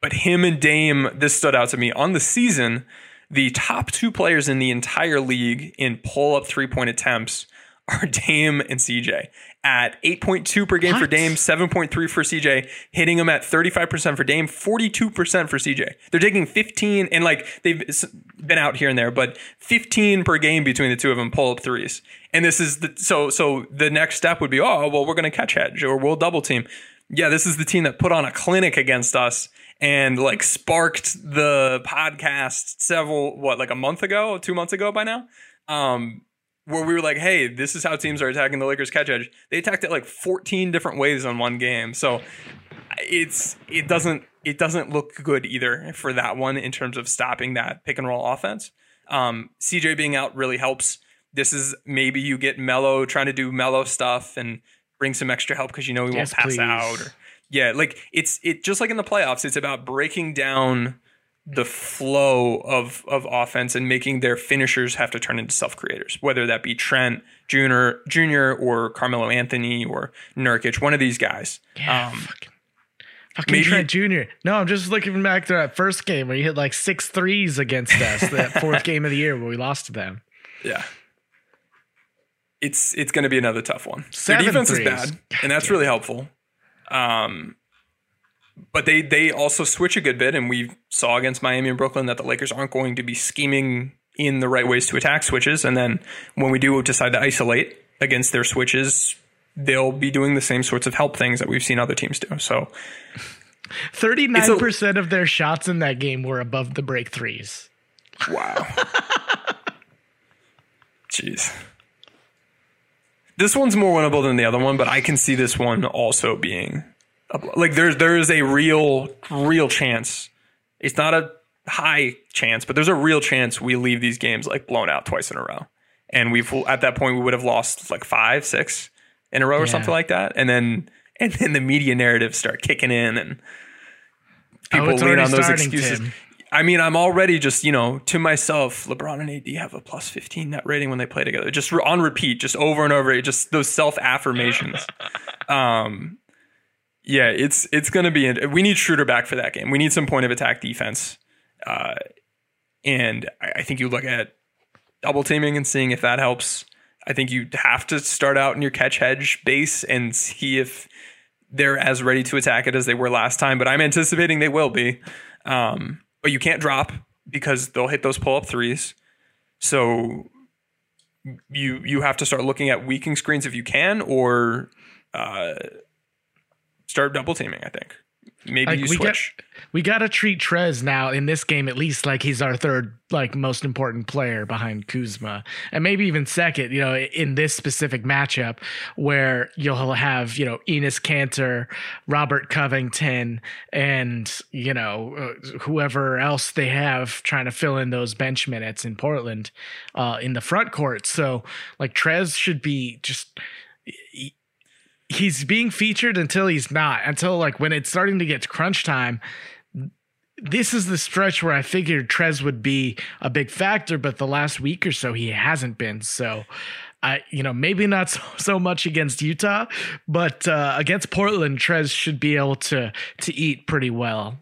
but him and Dame, this stood out to me on the season. The top two players in the entire league in pull up three point attempts [laughs] are Dame and CJ. At 8.2 per game for Dame, 7.3 for CJ, hitting them at 35% for Dame, 42% for CJ. They're taking 15 and like they've been out here and there, but 15 per game between the two of them pull up threes. And this is the so so the next step would be, oh, well, we're going to catch hedge or we'll double team. Yeah, this is the team that put on a clinic against us and like sparked the podcast several what like a month ago, 2 months ago by now. Um where we were like, hey, this is how teams are attacking the Lakers catch hedge. They attacked it like 14 different ways on one game. So it's it doesn't it doesn't look good either for that one in terms of stopping that pick and roll offense. Um, CJ being out really helps. This is maybe you get Melo trying to do Melo stuff and bring some extra help because you know he Yes, won't pass please. out. Or, yeah, like it's it just like in the playoffs. It's about breaking down the flow of of offense and making their finishers have to turn into self creators, whether that be Trent Junior, Junior, or Carmelo Anthony or Nurkic, one of these guys. Yeah, um, fucking, fucking maybe- Trent Jr. No, I'm just looking back to that first game where he hit like six threes against us, that [laughs] fourth game of the year where we lost to them. Yeah. It's it's going to be another tough one. Seven Their defense threes. is bad, and that's really helpful. Um, but they they also switch a good bit, and we saw against Miami and Brooklyn that the Lakers aren't going to be scheming in the right ways to attack switches. And then when we do decide to isolate against their switches, they'll be doing the same sorts of help things that we've seen other teams do. So 39% of their shots in that game were above the break threes. Wow. [laughs] Jeez. This one's more winnable than the other one, but I can see this one also being like there's there is a real real chance. It's not a high chance, but there's a real chance we leave these games like blown out twice in a row. And we've at that point we would have lost like five, six in a row or Yeah. something like that. And then [laughs] and then the media narratives start kicking in and people Oh, lean on those excuses. Tim. I mean, I'm already just, you know, to myself, LeBron and AD have a plus 15 net rating when they play together. Just on repeat, just over and over, just those self affirmations. [laughs] um, yeah, it's it's going to be. We need Schroeder back for that game. We need some point of attack defense. Uh, and I, I think you look at double teaming and seeing if that helps. I think you have to start out in your catch hedge base and see if they're as ready to attack it as they were last time. But I'm anticipating they will be. Um, but you can't drop because they'll hit those pull up threes. So you you have to start looking at weaking screens if you can, or uh, start double teaming. I think maybe Like, you we switch. We got to treat Trez now in this game at least like he's our third, like most important player behind Kuzma, and maybe even second. You know, in this specific matchup where you'll have you know Enes Kanter, Robert Covington, and you know uh, whoever else they have trying to fill in those bench minutes in Portland uh, in the front court. So like Trez should be just he's being featured until he's not until like when it's starting to get crunch time. This is the stretch where i figured trez would be a big factor but the last week or so he hasn't been. So i you know maybe not [laughs] so, so much against utah but uh, against portland trez should be able to to eat pretty well.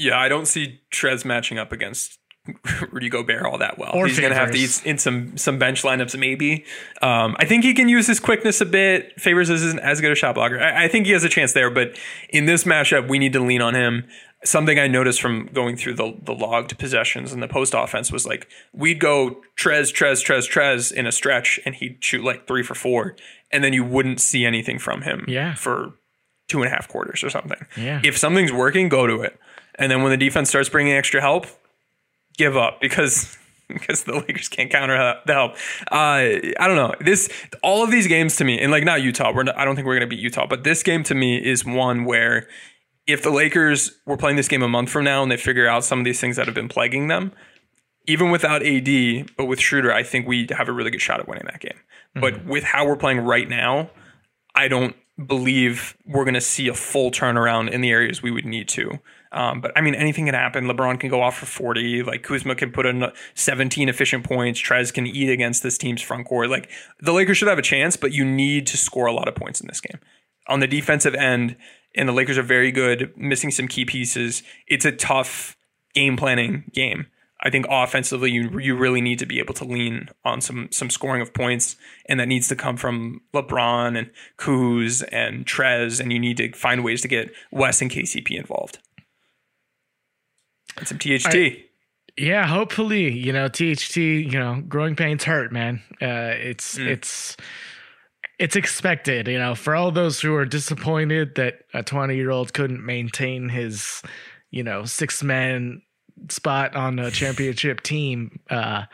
Yeah, I don't see Trez matching up against [laughs] Rudy Gobert all that well. Or He's going to have to eat in some some bench lineups, maybe. Um, I think he can use his quickness a bit. Favors isn't as good a shot blocker. I, I think he has a chance there, but in this matchup, we need to lean on him. Something I noticed from going through the the logged possessions and the post offense was like we'd go Trez, Trez, Trez, Trez in a stretch, and he'd shoot like three for four, and then you wouldn't see anything from him Yeah. for two and a half quarters or something. Yeah. If something's working, go to it. And then when the defense starts bringing extra help, give up because [laughs] because the Lakers can't counter the help. Uh, I don't know. This all of these games to me, and like not Utah. We're not, I don't think we're going to beat Utah, but this game to me is one where if the Lakers were playing this game a month from now and they figure out some of these things that have been plaguing them, even without AD, but with Schroeder, I think we have a really good shot at winning that game. But with how we're playing right now, I don't believe we're going to see a full turnaround in the areas we would need to. Um, but I mean, anything can happen. LeBron can go off for 40. Like Kuzma can put in 17 efficient points. Trez can eat against this team's front court. Like the Lakers should have a chance, but you need to score a lot of points in this game. On the defensive end, and the Lakers are very good, missing some key pieces. It's a tough game planning game. I think offensively, you you really need to be able to lean on some some scoring of points, and that needs to come from LeBron and Kuz and Trez, and you need to find ways to get Wes and KCP involved. And some THT. I, yeah, hopefully, you know, THT, you know, growing pains hurt, man. Uh, it's mm. it's it's expected, you know, for all those who are disappointed that a 20 year old couldn't maintain his, you know, six man spot on a championship team. Uh,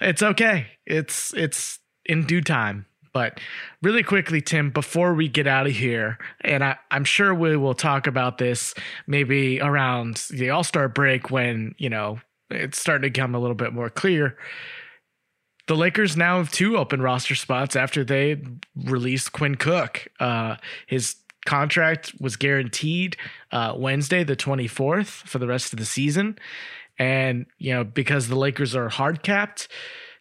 it's okay. It's it's in due time. But really quickly, Tim, before we get out of here, and I, I'm sure we will talk about this maybe around the All Star break when you know it's starting to become a little bit more clear. The Lakers now have two open roster spots after they released Quinn Cook. Uh, his contract was guaranteed uh, Wednesday, the 24th, for the rest of the season. And, you know, because the Lakers are hard capped,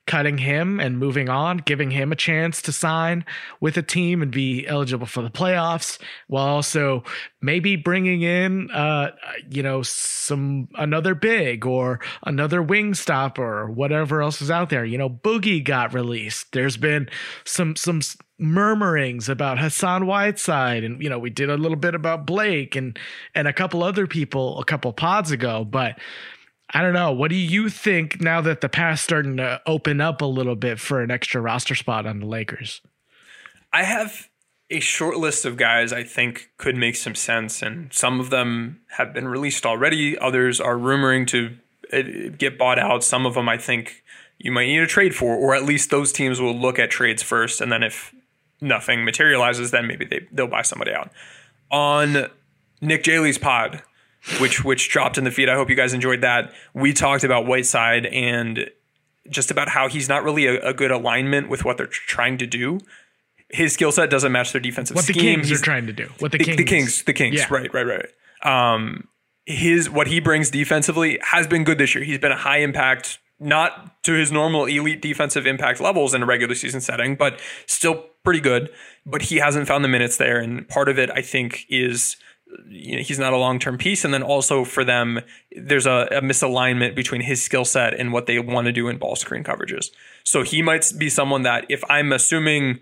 cutting him and moving on, giving him a chance to sign with a team and be eligible for the playoffs, while also maybe bringing in, uh, you know, some another big or another wing stopper or whatever else is out there. You know, Boogie got released. There's been some some murmurings about Hassan Whiteside, and you know, we did a little bit about Blake and and a couple other people a couple pods ago, but I don't know. What do you think now that the path's starting to open up a little bit for an extra roster spot on the Lakers? I have a short list of guys I think could make some sense, and some of them have been released already. Others are rumoring to uh, get bought out. Some of them I think you might need a trade for, or at least those teams will look at trades first, and then if nothing materializes, then maybe they, they'll buy somebody out. On Nick Jaley's pod, which which dropped in the feed. I hope you guys enjoyed that. We talked about Whiteside and just about how he's not really a, a good alignment with what they're trying to do. His skill set doesn't match their defensive what scheme. the Kings he's, are trying to do. What the, the Kings, the Kings, the Kings. Yeah. Right, right, right. Um, his what he brings defensively has been good this year. He's been a high impact, not to his normal elite defensive impact levels in a regular season setting, but still pretty good. But he hasn't found the minutes there, and part of it, I think, is you know, he's not a long term piece. And then also for them, there's a, a misalignment between his skill set and what they want to do in ball screen coverages. So he might be someone that if I'm assuming,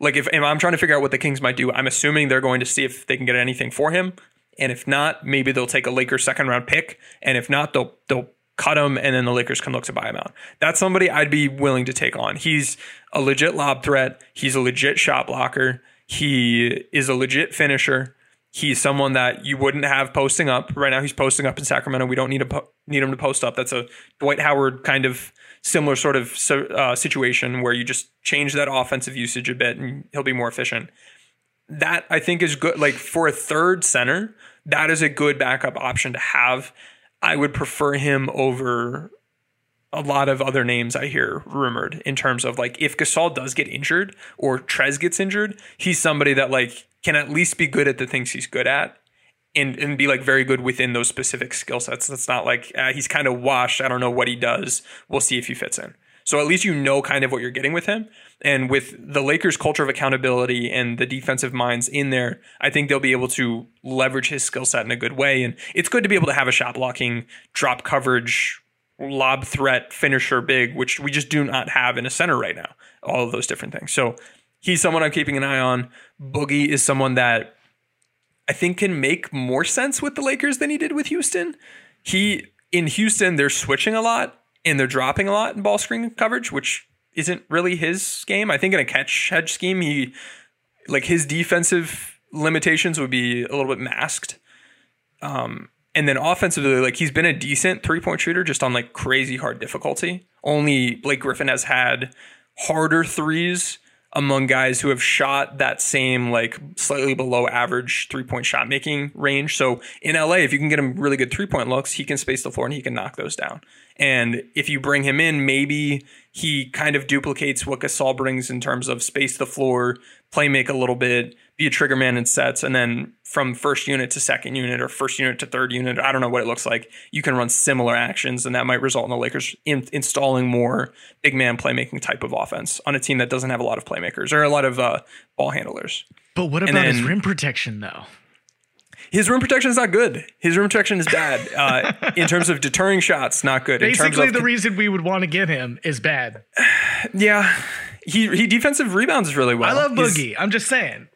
like if, if I'm trying to figure out what the Kings might do, I'm assuming they're going to see if they can get anything for him. And if not, maybe they'll take a Lakers second round pick. And if not, they'll they'll cut him and then the Lakers can look to buy him out. That's somebody I'd be willing to take on. He's a legit lob threat. He's a legit shot blocker. He is a legit finisher. He's someone that you wouldn't have posting up right now. He's posting up in Sacramento. We don't need to po- need him to post up. That's a Dwight Howard kind of similar sort of uh, situation where you just change that offensive usage a bit and he'll be more efficient. That I think is good. Like for a third center, that is a good backup option to have. I would prefer him over a lot of other names I hear rumored in terms of like if Gasol does get injured or Trez gets injured, he's somebody that like can at least be good at the things he's good at and and be like very good within those specific skill sets. It's not like uh, he's kind of washed. I don't know what he does. We'll see if he fits in. So at least you know kind of what you're getting with him. And with the Lakers' culture of accountability and the defensive minds in there, I think they'll be able to leverage his skill set in a good way. And it's good to be able to have a shot blocking, drop coverage, lob threat, finisher big, which we just do not have in a center right now. All of those different things. So he's someone I'm keeping an eye on. Boogie is someone that I think can make more sense with the Lakers than he did with Houston. He in Houston, they're switching a lot and they're dropping a lot in ball screen coverage, which isn't really his game. I think in a catch hedge scheme, he like his defensive limitations would be a little bit masked. Um, and then offensively, like he's been a decent three point shooter just on like crazy hard difficulty. Only Blake Griffin has had harder threes among guys who have shot that same like slightly below average three point shot making range. So in LA, if you can get him really good three point looks, he can space the floor and he can knock those down. And if you bring him in, maybe he kind of duplicates what Gasol brings in terms of space the floor, play make a little bit, be a trigger man in sets, and then from first unit to second unit or first unit to third unit, I don't know what it looks like. You can run similar actions, and that might result in the Lakers in, installing more big man playmaking type of offense on a team that doesn't have a lot of playmakers or a lot of uh, ball handlers. But what about then, his rim protection, though? His rim protection is not good. His rim protection is bad. Uh, in terms of deterring shots, not good. In terms Basically, the reason we would want to get him is bad. [sighs] yeah, he he defensive rebounds really well. I love He's- Boogie. I'm just saying.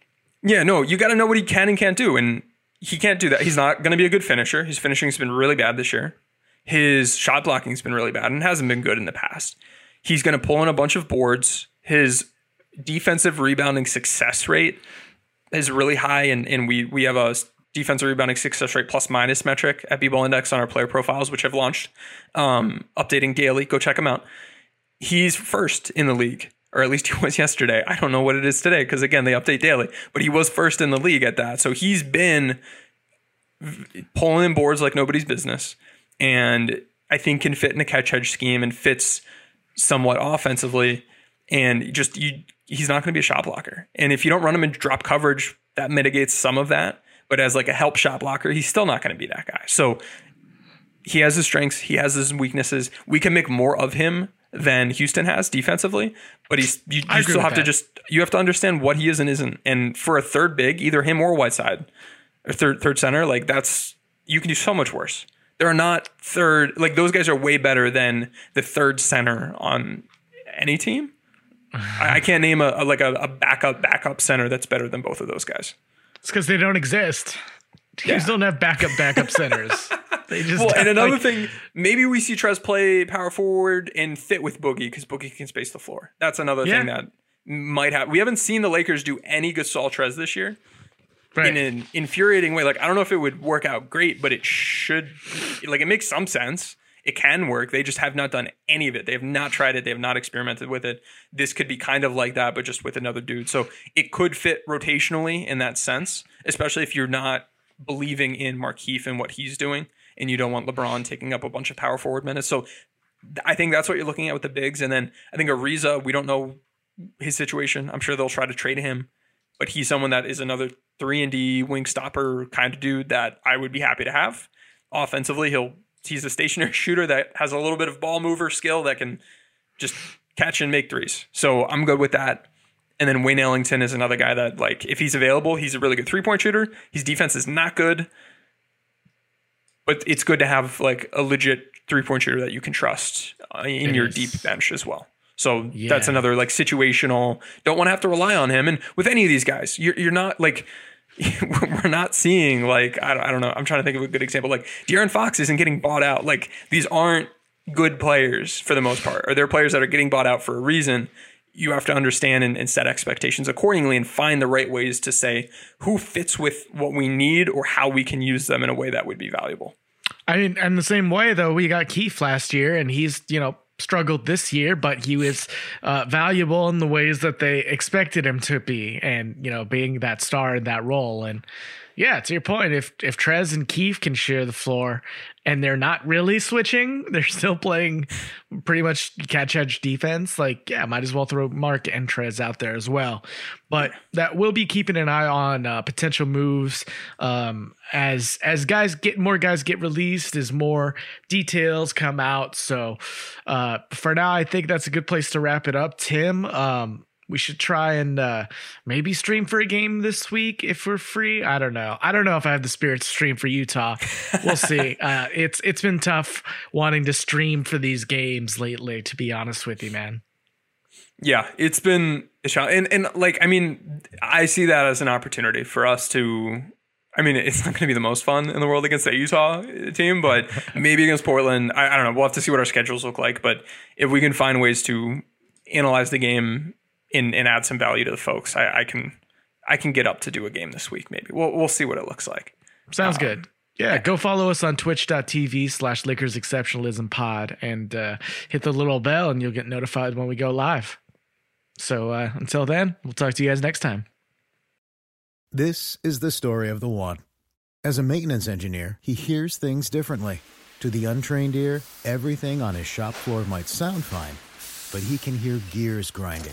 Yeah, no, you got to know what he can and can't do, and he can't do that. He's not going to be a good finisher. His finishing's been really bad this year. His shot blocking's been really bad and hasn't been good in the past. He's going to pull in a bunch of boards. His defensive rebounding success rate is really high, and, and we we have a defensive rebounding success rate plus minus metric at B-Ball Index on our player profiles, which I've launched, um, updating daily. Go check them out. He's first in the league, or at least he was yesterday. I don't know what it is today because again they update daily, but he was first in the league at that. So he's been pulling in boards like nobody's business, and I think can fit in a catch hedge scheme and fits somewhat offensively. And just you, he's not going to be a shot blocker. And if you don't run him in drop coverage, that mitigates some of that. But as like a help shot blocker, he's still not going to be that guy. So he has his strengths, he has his weaknesses. We can make more of him than Houston has defensively, but he's you, you still have to just you have to understand what he is and isn't. And for a third big, either him or Whiteside, or third third center, like that's you can do so much worse. There are not third like those guys are way better than the third center on any team. I, I can't name a, a like a, a backup backup center that's better than both of those guys. It's because they don't exist. Teams don't have backup backup centers. [laughs] They just well, and another like- thing, maybe we see Trez play power forward and fit with Boogie because Boogie can space the floor. That's another thing that might happen. We haven't seen the Lakers do any Gasol Trez this year Right. in an infuriating way. Like I don't know if it would work out great, but it should. Like it makes some sense. It can work. They just have not done any of it. They have not tried it. They have not experimented with it. This could be kind of like that, but just with another dude. So it could fit rotationally in that sense, especially if you're not believing in Markieff and what he's doing, and you don't want LeBron taking up a bunch of power forward minutes. So I think that's what you're looking at with the bigs. And then I think Ariza, we don't know his situation. I'm sure they'll try to trade him, but he's someone that is another three and D wing stopper kind of dude that I would be happy to have. Offensively, he'll he's a stationary [laughs] shooter that has a little bit of ball mover skill that can just catch and make threes. So I'm good with that. And then Wayne Ellington is another guy that, like, if he's available, he's a really good three point shooter. His defense is not good, but it's good to have like a legit three point shooter that you can trust uh, in It your is. deep bench as well. So Yeah. that's another like situational. Don't want to have to rely on him. And with any of these guys, you're you're not like. [laughs] We're not seeing like I don't, I don't know. I'm trying to think of a good example. Like De'Aaron Fox isn't getting bought out. Like these aren't good players for the most part, or they're players that are getting bought out for a reason. You have to understand and, and set expectations accordingly, and find the right ways to say who fits with what we need or how we can use them in a way that would be valuable. I mean, and the same way though, we got Kieff last year, and he's you know struggled this year, but he was uh, valuable in the ways that they expected him to be, and you know, being that star in that role. And yeah, to your point, if if Trez and Kieff can share the floor, and they're not really switching, [laughs] they're still playing pretty much catch hedge defense. Like, yeah, might as well throw Mark and Trez out there as well. But that will be keeping an eye on uh, potential moves um, as as guys get more guys get released, as more details come out. So uh, for now, I think that's a good place to wrap it up. Tim, um, we should try and uh, maybe stream for a game this week if we're free. I don't know. I don't know if I have the spirit to stream for Utah. We'll see. [laughs] uh, it's it's been tough wanting to stream for these games lately. To be honest with you, man. Yeah, it's been a challenge. And, and like, I mean, I see that as an opportunity for us to. I mean, it's not going to be the most fun in the world against the Utah team, but [laughs] maybe against Portland. I, I don't know. We'll have to see what our schedules look like. But if we can find ways to analyze the game and, and add some value to the folks, I, I can I can get up to do a game this week. Maybe we'll we'll see what it looks like. Sounds good. Yeah, go follow us on twitch.tv slash Lakers Exceptionalism Pod and uh, hit the little bell and you'll get notified when we go live. So uh, until then, we'll talk to you guys next time. This is the story of the one. As a maintenance engineer, he hears things differently. To the untrained ear, everything on his shop floor might sound fine, but he can hear gears grinding